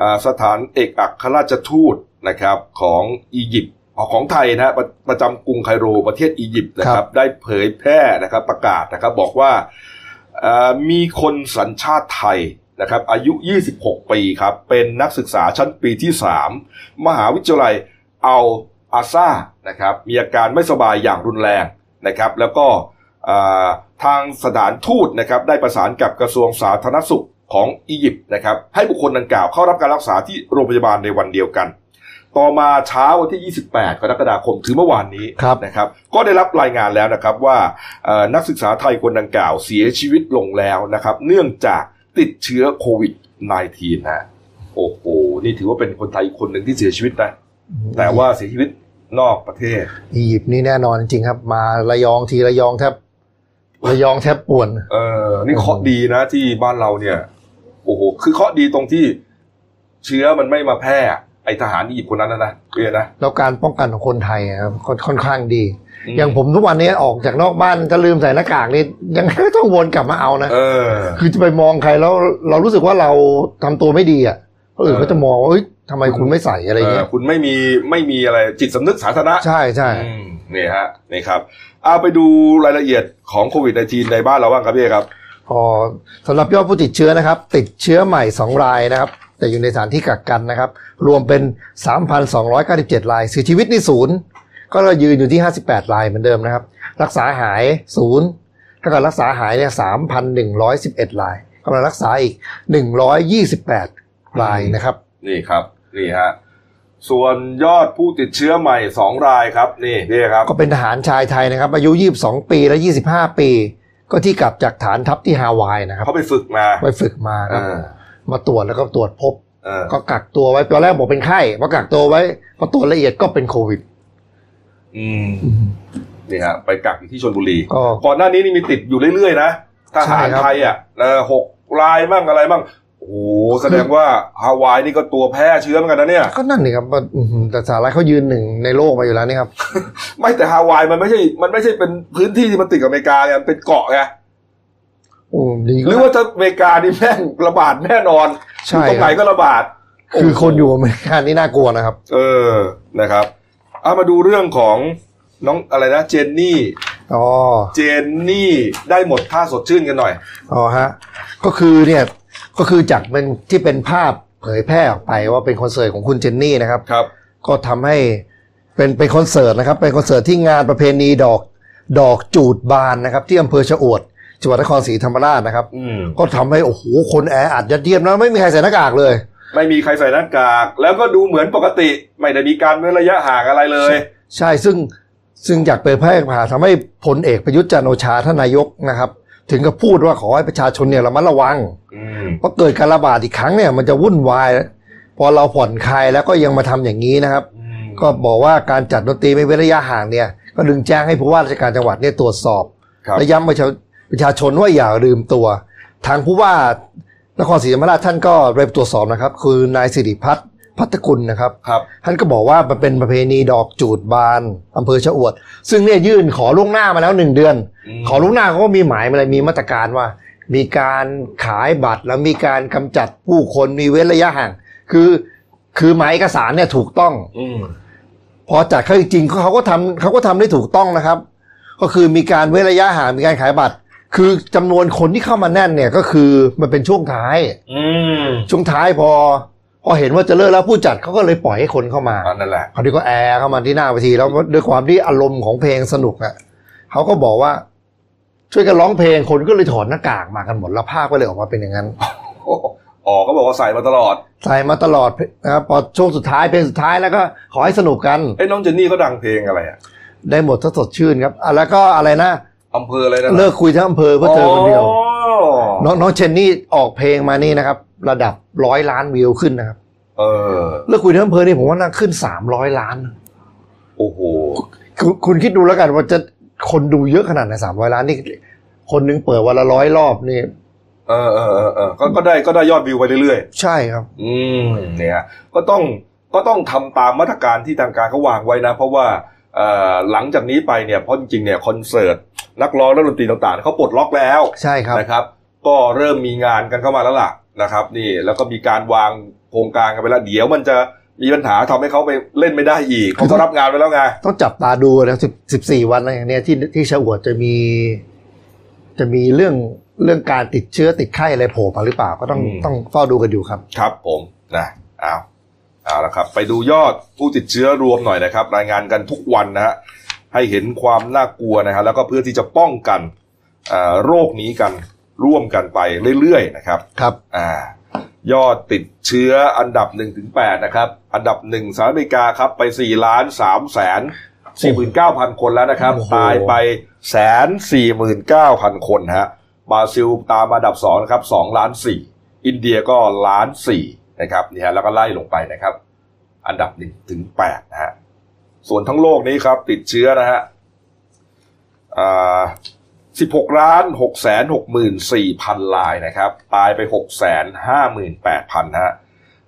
อ่าสถานเอกอัครราชทูตนะครับของอียิปต์อ่าของไทยนะฮะประประจำกรุงไคโรประเทศอียิปต์นะคครัรับบได้เผยแพร่นะครับประกาศนะครับบอกว่าอ่ามีคนสัญชาติไทยนะครับอายุ 26 ปีครับ เป็นนักศึกษาชั้นปีที่ 3 มหาวิทยาลัยอัล อาซานะครับมีอาการไม่สบายอย่างรุนแรงนะครับแล้วก็อ่าทางสถานทูตนะครับได้ประสานกับกระทรวงสาธารณสุขของอียิปต์นะครับให้บุคคลดังกล่าวเข้ารับการรักษาที่โรงพยาบาลในวันเดียวกัน ต่อมาเช้าวันที่ 28 กรกฎาคมถึงเมื่อวานนี้ครับนะครับก็ได้รับรายงานแล้วนะครับว่าเอ่อนักศึกษาไทยคนดังกล่าวเสียชีวิตลงแล้วนะครับเนื่องจากติดเชื้อโควิด -19 นะโอ้โหนี่ถือว่าเป็นคนไทยอีกคนหนึ่งที่เสียชีวิตนะแต่ว่าเสียชีวิต นอกประเทศ อียิปต์นี่แน่นอนจริงๆครับ มาระยองทีระยองแทบระยองแทบป่วน เออ นี่เคราะห์ดีนะที่บ้านเราเนี่ย โอ้โห คือเคราะห์ดีตรงที่เชื้อมันไม่มาแพร่ไอทหารอียิปต์คนนั้นนะนะเรียนนะแล้วการป้องกันของคนไทยอะครับค่อนค่อนข้างดี อย่างผมทุกวันนี้ออกจากนอกบ้านจะลืมใส่หน้ากากนี่ยังไงก็ต้องวนกลับมาเอานะ เออ คือจะไปมองใครแล้วเรารู้สึกว่าเราทำตัวไม่ดีอะ คนอื่นเออก็จะมองว่าเอ้ยทำไมคุณไม่ใส่อะไรเงี้ยเออคุณไม่มีไม่มีอะไรจิตสำนึกสาธารณะใช่ใช่อืมนี่ฮะนี่ครับเอาไปดูรายละเอียดของโควิด -19 ในบ้านเราบ้างครับพี่เอกครับพอสำหรับยอดผู้ติดเชื้อนะครับ ติดเชื้อใหม่ 2 รายนะครับ แต่อยู่ในสถานที่กักกันนะครับ รวมเป็น 3,297 รายเสียชีวิตนี่ศูนย์ก็เรายืนอยู่ที่ 58 รายเหมือนเดิมนะครับ รักษาหายศูนย์ถ้าเกิดรักษาหายเนี่ย3,111 รายกำลังรักษาอีก 128 รายนะครับ นี่ครับนี่ฮะส่วนยอดผู้ติดเชื้อใหม่สองรายครับนี่พี่เอกครับ ก็เป็นทหารชายไทยนะครับ อายุ 22 ปีและ 25 ปี ก็ที่กลับจากฐานทัพที่ฮาวายนะครับเขาไปฝึกมาไปฝึกมาครับอ่ามาตรวจแล้วก็ตรวจพบเออก็กักตัวไว้ตอนแรกบอกเป็นไข้พอกักตัวไว้พอตรวจละเอียดก็เป็นโควิด อืมนี่ฮะไปกักอยู่ที่ชลบุรีก็ก่อนหน้านี้นี่มีติดอยู่เรื่อยๆนะทใช่หารครับไทยอะเออหกรายมั่งอะไรมั่ง โอ้โหแสดงว่าฮาวายนี่ก็ตัวแพร่เชื้อเหมือนกันนะเนี่ย ก็นั่นนี่ครับว่าอื้อหือแต่สหรัฐเขายืนหนึ่งในโลกมาอยู่แล้วนี่ครับ ไม่แต่ฮาวายมันไม่ใช่ มันไม่ใช่เป็นพื้นที่ที่มันติดกับอเมริกาไงมันเป็นเกาะไงโอ้ดีหรือว่าถ้าอเมริกานี่แม่งระบาดแน่นอนใช่อยู่ตรงไหนก็ระบาด คือคนอยู่อเมริกานี่น่ากลัวนะครับ เออนะครับเอามาดูเรื่องของน้องอะไรนะเจนนี่อ๋อเจนนี่ได้หมดท่าสดชื่นกันหน่อยอ๋อฮะ ก็คือเนี่ย ก็คือจากเป็นที่เป็นภาพเผยแพร่ออกไปว่าเป็นคอนเสิร์ตของคุณเจนนี่นะครับ ครับ ก็ทำให้เป็นเป็นคอนเสิร์ตนะครับ เป็นคอนเสิร์ตที่งานประเพณีดอกดอกจูดบานนะครับ ที่อำเภอชะอวดจังหวัดนครศรีธรรมราชนะครับ อืม ก็ทำให้โอ้โหคนแออัดยัดเยียดนะไม่มีใครใส่หน้ากากเลย ไม่มีใครใส่หน้ากาก แล้วก็ดูเหมือนปกติไม่ได้มีการเว้นระยะห่างอะไรเลย ใช่ซึ่งซึ่งจากเปิดแพร่ผ่าทำให้พลเอกประยุทธ์จันทร์โอชาท่านนายกนะครับ ถึงกับพูดว่าขอให้ประชาชนเนี่ยระมัดระวังอืมเพราะเกิดการระบาดอีกครั้งเนี่ยมันจะวุ่นวาย พอเราผ่อนคลายแล้วก็ยังมาทำอย่างนี้นะครับอืมก็บอกว่าการจัดดนตรีไม่เว้นระยะห่างเนี่ย ก็ดึงแจ้งให้ผู้ว่าราชการจังหวัดเนี่ยตรวจสอบครับและย้ำประชาประชาชนว่าอย่าลืมตัว ทางผู้ว่านครศรีธรรมราชท่านก็เริ่มตรวจสอบนะครับ คือนายสิริพัฒน์ พัฒกุลนะครับครับ ท่านก็บอกว่ามันเป็นประเพณีดอกจูดบานอำเภอชะอวด ซึ่งเนี่ยยื่นขอล่วงหน้ามาแล้วหนึ่งเดือนอืมขอล่วงหน้าเขาก็มีหมายมาเลยมีมาตรการว่า มีการขายบัตรแล้วมีการกำจัดผู้คนมีเว้นระยะห่าง คือคือหมายเอกสารเนี่ยถูกต้องอืมพอจัดเขาจริงๆเขาก็ทำเขาก็ทำได้ถูกต้องนะครับ ก็คือมีการเว้นระยะห่างมีการขายบัตรคือจำนวนคนที่เข้ามาแน่นเนี่ยก็คือมันเป็นช่วงท้ายอืมช่วงท้ายพอ พอเห็นว่าจะเลิกแล้วผู้จัดเขาก็เลยปล่อยให้คนเข้ามาอันนั่นแหละคราวนี้ก็แอร์เข้ามาที่หน้าเวทีแล้วด้วยความที่อารมณ์ของเพลงสนุกอะเขาก็บอกว่า ช่วยกันร้องเพลงคนก็เลยถอดหน้ากากมากันหมดแล้วภาพก็เลยออกมาเป็นอย่างนั้นอ๋อก็บอกว่าใส่มาตลอด ใส่มาตลอดนะครับพอช่วงสุดท้ายเพลงสุดท้ายแล้วก็ขอให้สนุกกันเอ้ยน้องเจนนี่เขาดังเพลงอะไรอะได้หมดถ้าสดชื่นครับอะแล้วก็อะไรนะอำเภออะไรนะเลิกคุยทั้งอำเภอเพื่อเธอคนเดียวอ๋อน้องน้องเชนนี่ออกเพลงมานี่นะครับ ระดับร้อยล้านวิวขึ้นนะครับ เออเลิกคุยทั้งอำเภอนี่ผมว่าน่าขึ้นสามร้อยล้าน โอ้โหคุณคุณคิดดูแล้วกันว่าจะคนดูเยอะขนาดไหนสามร้อยล้านนี่ คนหนึงเปิดวันละร้อยรอบนี่ เออเออเออเออก็ก็ได้ก็ได้ยอดวิวไปเรื่อยใช่ครับ ๆ อืมเนี่ยก็ต้องก็ต้องทำตามมาตรการที่ทางการเขาวางไว้นะ เพราะว่าเอ่อหลังจากนี้ไปเนี่ยเพราะจริงๆเนี่ยคอนเสิร์ตนักร้องนักดนตรีต่างๆเขาปลดล็อกแล้วใช่ครับ นะครับ ก็เริ่มมีงานกันเข้ามาแล้วล่ะ นะครับนี่แล้วก็มีการวางโครงการกันไปแล้วเดี๋ยวมันจะมีปัญหาทำให้เขาไปเล่นไม่ได้อีกเขาก็รับงานไปแล้วไงต้องจับตาดูนะสิบสิบสี่วันอะไรอย่างเนี้ยที่ที่ชะอวดจะมี จะมีเรื่องเรื่องการติดเชื้อติดไข้อะไรโผล่มาหรือเปล่าก็ต้องอืมต้องเฝ้าดูกันอยู่ครับ ครับผมนะเอาเอาละครับ ไปดูยอดผู้ติดเชื้อรวมหน่อยนะครับ รายงานกันทุกวันนะฮะให้เห็นความน่ากลัวนะฮะแล้วก็เพื่อที่จะป้องกันอ่าโรคนี้กัน ร่วมกันไปเรื่อยๆนะครับครับอ่ายอดติดเชื้ออันดับ1นถึงแนะครับ อันดับหนึ่งสหรัฐอเมริกาครับไป4ล้าน3แสน4 9 0 0 0คนแล้วนะครับโอ้โหตายไปแสนสี่หมื่นเก้าพันคนฮะบราซิลตามมาอันดับสองนะครับสองล้านสี่อินเดียก็ล้านสี่นะครับนี่ฮะแล้วก็ไล่ลงไปนะครับ อันดับหนึ่งถึงแปดนะฮะส่วนทั้งโลกนี้ครับ ติดเชื้อนะฮะ สิบหกล้านหกแสนหกหมื่นสี่พันลายนะครับ ตายไปหกแสนห้าหมื่นแปดพันฮะ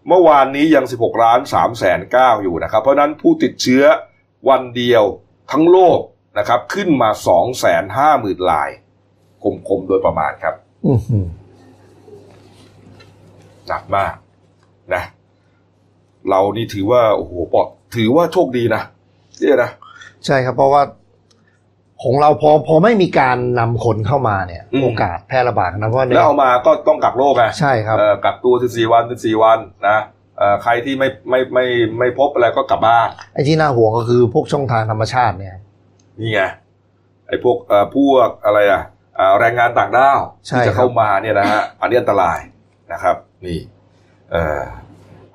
เมื่อวานนี้ยังสิบหกล้านสามแสนเก้าอยู่นะครับ เพราะนั้นผู้ติดเชื้อวันเดียวทั้งโลกนะครับ ขึ้นมาสองแสนห้าหมื่นลายคมๆโดยประมาณครับอือหือหนักมากนะ เรานี่ถือว่า โอ้โหปอดถือว่าโชคดีนะเนี่ยนะ ใช่ครับเพราะว่า ของเราพอพอไม่มีการนำคนเข้ามาเนี่ยอืมโอกาสแพร่ระบาดนะเพราะว่าแล้วเอามาก็ต้องกักโรคไงใช่ครับเอ่อกักตัว14วัน14วันนะเอ่อใครที่ไม่ไม่ไม่ไม่พบอะไรก็กลับบ้านไอ้ที่น่าห่วงก็คือพวกช่องทางธรรมชาติเนี่ยนี่ไงไอ้พวกเอ่อพวกอะไรอะเอ่อแรงงานต่างด้าวใช่ที่จะครับเข้ามาเนี่ยนะฮะอันนี้อันตรายนะครับ นี่ เอ่อ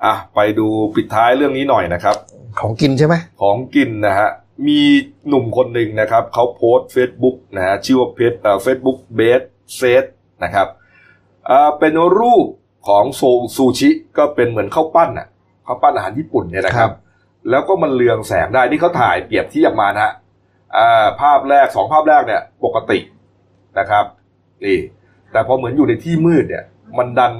อะไปดูปิดท้ายเรื่องนี้หน่อยนะครับ ของกินใช่ไหมของกินนะฮะ มีหนุ่มคนหนึ่งนะครับเขาโพสต์เฟซบุ๊กนะฮะชื่อว่าเพจเฟซบุ๊กเบสเซตนะครับอ่าเป็นรูปของโซซูชิก็เป็นเหมือนข้าวปั้นอะข้าวปั้นอาหารญี่ปุ่นเนี่ยนะครับ แล้วก็มันเรืองแสงได้นี่เขาถ่ายเปรียบเทียบมานะฮะอ่าภาพแรกสองภาพแรกเนี่ย ปกตินะครับนี่แต่พอเหมือนอยู่ในที่มืดเนี่ย มันดัน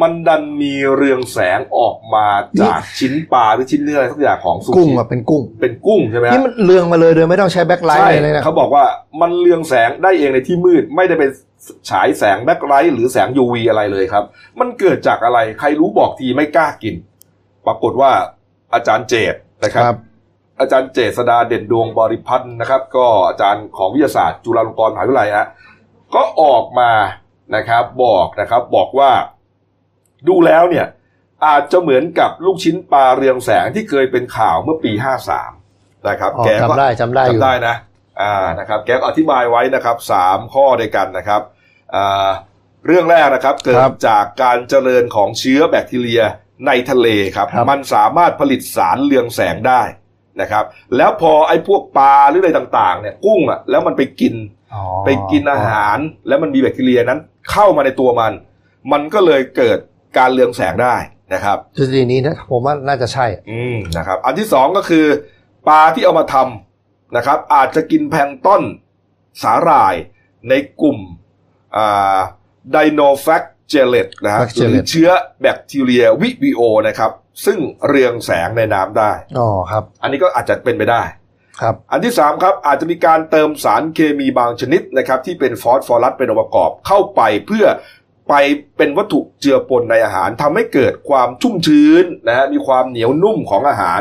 มันดันมีเรืองแสงออกมาจากชิ้นปลาหรือชิ้นเนื้ออะไรสักอย่างของซูกุ้งชิอะเป็นกุ้ง เป็นกุ้งใช่ไหมฮะนี่มันเรืองมาเลยโดยไม่ต้องใช้ black light ใช่อะไรเลยนะเขาบอกว่ามันเรืองแสงได้เองในที่มืดไม่ได้เป็นฉายแสง black light หรือแสง UV อะไรเลยครับ มันเกิดจากอะไรใครรู้บอกทีไม่กล้ากิน ปรากฏว่าอาจารย์เจษฎ์นะครับครับอาจารย์เจษฎาเด่นดวงบริพันธ์นะครับ ก็อาจารย์ของวิทยาศาสตร์จุฬาลงกรณ์มหาวิทยาลัยฮะก็ออกมานะครับบอกนะครับบอกว่า ดูแล้วเนี่ยอาจจะเหมือนกับลูกชิ้นปลาเรืองแสงที่เคยเป็นข่าวเมื่อปี 53 นะครับอ๋อแกก็จำได้จำได้อยู่จำได้นะอ่านะครับแกก็อธิบายไว้นะครับสามข้อด้วยกันนะครับอ่าเรื่องแรกนะครับเกิดจากการเจริญของเชื้อแบคทีเรียในทะเลครับครับ มันสามารถผลิตสารเรืองแสงได้นะครับ แล้วพอไอ้พวกปลาหรืออะไรต่างๆเนี่ยกุ้งอะแล้วมันไปกินอ๋อไปกินอาหาร แล้วมันมีแบคทีเรียนั้นเข้ามาในตัวมัน มันก็เลยเกิด การเรืองแสงได้นะครับทฤษฎีนี้นะผมว่าน่าจะใช่ อืมนะครับ อันที่สองก็คือ ปลาที่เอามาทำนะครับ อาจจะกินแพลงก์ตอนสาหร่ายในกลุ่มไดโนแฟกเจเลตนะฮะห Flagellate รือเชื้อแบคทีเรียวิวิโอนะครับ ซึ่งเรืองแสงในน้ำได้อ๋อครับ อันนี้ก็อาจจะเป็นไปได้ครับอันที่สามครับอาจจะมีการเติมสารเคมีบางชนิดนะครับที่เป็นฟอสฟอรัสเป็นองค์ประกอบเข้าไปเพื่อ ไปเป็นวัตถุเจือปนในอาหารทำให้เกิดความชุ่มชื้นนะฮะมีความเหนียวนุ่มของอาหาร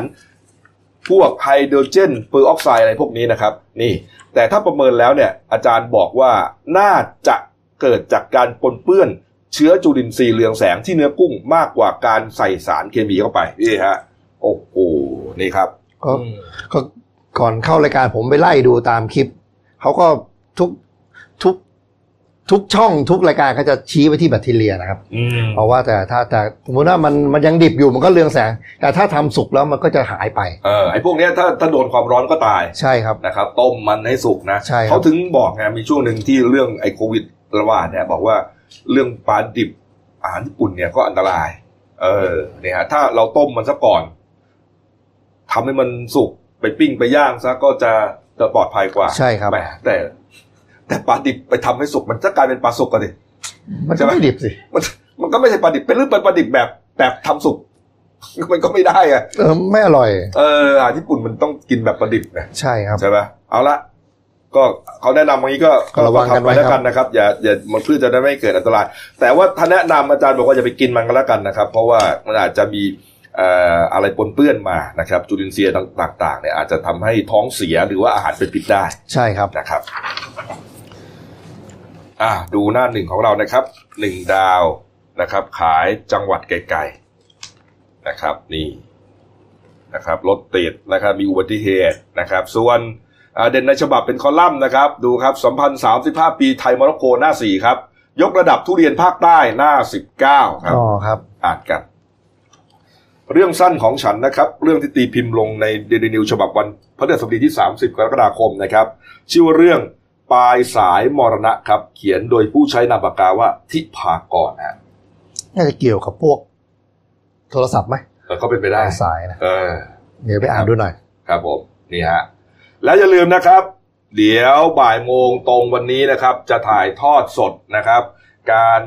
พวกไฮโดรเจนเปอร์ออกไซด์อะไรพวกนี้นะครับ นี่ แต่ถ้าประเมินแล้วเนี่ย อาจารย์บอกว่าน่าจะเกิดจากการปนเปื้อนเชื้อจุลินทรีย์เรืองแสงที่เนื้อกุ้งมากกว่าการใส่สารเคมีเข้าไปนี่ฮะโอ้โหนี่ครับก็ก่อนเข้ารายการผมไปไล่ดูตามคลิปเขาก็ทุก ทุกช่องทุกรายการเขาจะชี้ไปที่แบคทีเรียนะครับ อืมเพราะว่าแต่ถ้าแต่สมมติว่ามันมันยังดิบอยู่มันก็เรืองแสง แต่ถ้าทำสุกแล้วมันก็จะหายไป เออไอ้พวกเนี้ยถ้าถ้าโดนความร้อนก็ตายใช่ครับ นะครับ ต้มมันให้สุกนะใช่ครับ เขาถึงบอกไงมีช่วงหนึ่งที่เรื่องไอ้โควิดระบาดเนี่ยบอกว่าเรื่องปลาดิบอาหารญี่ปุ่นเนี่ยก็อันตราย เออเนี่ยฮะถ้าเราต้มมันซะก่อนทำให้มันสุกไปปิ้งไปย่างซะก็จะจะปลอดภัยกว่าใช่ครับ แหมแต่ แต่ปลาดิบไปทำให้สุกมันจะกลายเป็นปลาสุกกันดิมันใช่จะไหมไม่ดิบสิมันมันก็ไม่ใช่ปลาดิบเป็นเรื่องเป็นปลาดิบแบบแบบทำสุกมันก็ไม่ได้อะเออไม่อร่อย เอออาหารญี่ปุ่นมันต้องกินแบบปลาดิบนะใช่ครับใช่ไหมเอาละก็เขาแนะนำอย่างนี้ก็ก็ระวังกันทำไปไว้แล้วครับกันนะครับ อย่าอย่ามันเพื่อจะได้ไม่เกิดอันตราย แต่ว่าถ้าแนะนำอาจารย์บอกว่าอย่าไปกินมันก็แล้วกันนะครับ เพราะว่ามันอาจจะมีเอ่ออะไรปนเปื้อนมานะครับ จุลินทรีย์ต่างๆเนี่ยอาจจะทำให้ท้องเสียหรือว่าอาหารเป็นพิษได้ ใช่ครับนะครับ อ่าดูหน้าหนึ่งของเรานะครับหนึ่งดาวนะครับ ขายจังหวัดไกลๆนะครับ นี่นะครับรถติดนะครับมีอุบัติเหตุนะครับ ส่วนอ่าเด่นในฉบับเป็นคอลัมน์นะครับ ดูครับสัมพันธ์สามสิบห้าปีไทยโมร็อกโกหน้าสี่ครับ ยกระดับทุเรียนภาคใต้หน้าสิบเก้าครับอ๋อครับอ่านกัน เรื่องสั้นของฉันนะครับ เรื่องที่ตีพิมพ์ลงในเดลินิวฉบับวันพฤหัสบดีที่ 30 กรกฎาคมนะครับ ชื่อว่าเรื่อง ปลายสายมรณะครับ เขียนโดยผู้ใช้นามปากกาว่าทิพากรนะน่าจะเกี่ยวกับพวก โทรศัพท์ไหมแต่ก็เป็นไปได้สายนะเออเดี๋ยวไปอ่านดูหน่อย ครับผมนี่ฮะแล้วอย่าลืมนะครับ เดี๋ยวบ่ายโมงตรงวันนี้นะครับ จะถ่ายทอดสดนะครับ การ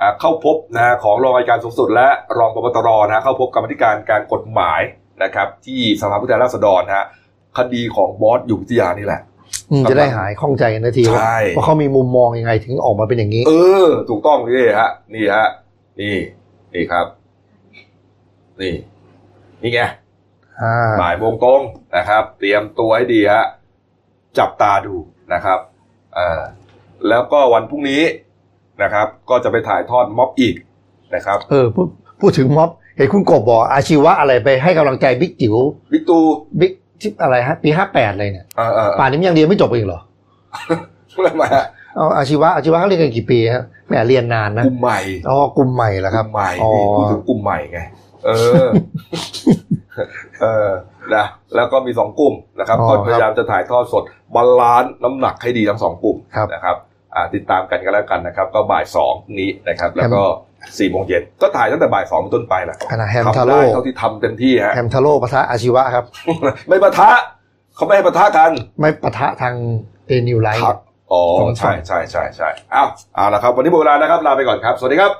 อ่าเข้าพบนะฮะของรองอัยการสูงสุด และรองปปตรนะฮะเข้าพบกรรมธิการการกฎหมายนะครับ ที่สภาผู้แทนราษฎรนะฮะคดีของบอสอยู่วิทยานี่แหละอืม จะได้หายข้องใจกันนาทีว่าใช่ว่าเขามีมุมมองยังไงถึงออกมาเป็นอย่างนี้ เออ ถูกต้องนี่ฮะ นี่ฮะ นี่ นี่ครับ นี่ นี่ไงอ่าบ่ายโมงตรงนะครับ เตรียมตัวให้ดีฮะ จับตาดูนะครับอ่าแล้วก็วันพรุ่งนี้นะครับ ก็จะไปถ่ายทอดม็อบอีกนะครับ เออพูดพูดถึงม็อบเห็นคุณกบบอกอาชีวะอะไรไปให้กำลังใจบิ๊กจิ๋วบิ๊กตูบิ๊ก ที่อะไรฮะปีห้าแปดเลยเนี่ยเออเออป่านนี้มันยังเรียนไม่จบอีกเหรออะไรมาฮะเอาอาชีวะอาชีวะเขาเรียนกันกี่ปีฮะแหมเรียนนานนะกลุ่มใหม่อ๋อกลุ่มใหม่เหรอครับกลุ่มใหม่อ๋อนี่พูดถึงกลุ่มใหม่ไงเออ เออนะแล้วก็มีสองกลุ่มนะครับอ๋อก็พยายามจะถ่ายทอดสด balance น้ำหนักให้ดีทั้งสองกลุ่มครับนะครับอ่า ติดตามกันกันแล้วกันนะครับ ก็บ่ายสองนี้นะครับ แล้วก็สี่โมงเย็นก็ถ่ายตั้งแต่บ่ายสองเป็นต้นไปแหละขณะแฮมทาโร่ทำได้เท่าที่ทำเต็มที่ฮะแฮมทาโร่ปะทะอาชีวะครับ ไม่ปะทะเขาไม่ให้ปะทะกัน ไม่ปะทะทางเดลินิวส์ไลฟ์ครับอ๋อสองฝั่ใช่งใช่ใช่ใช่ใช่เอาเอาละครับ วันนี้หมดเวลานะครับลาไปก่อนครับ สวัสดีครับ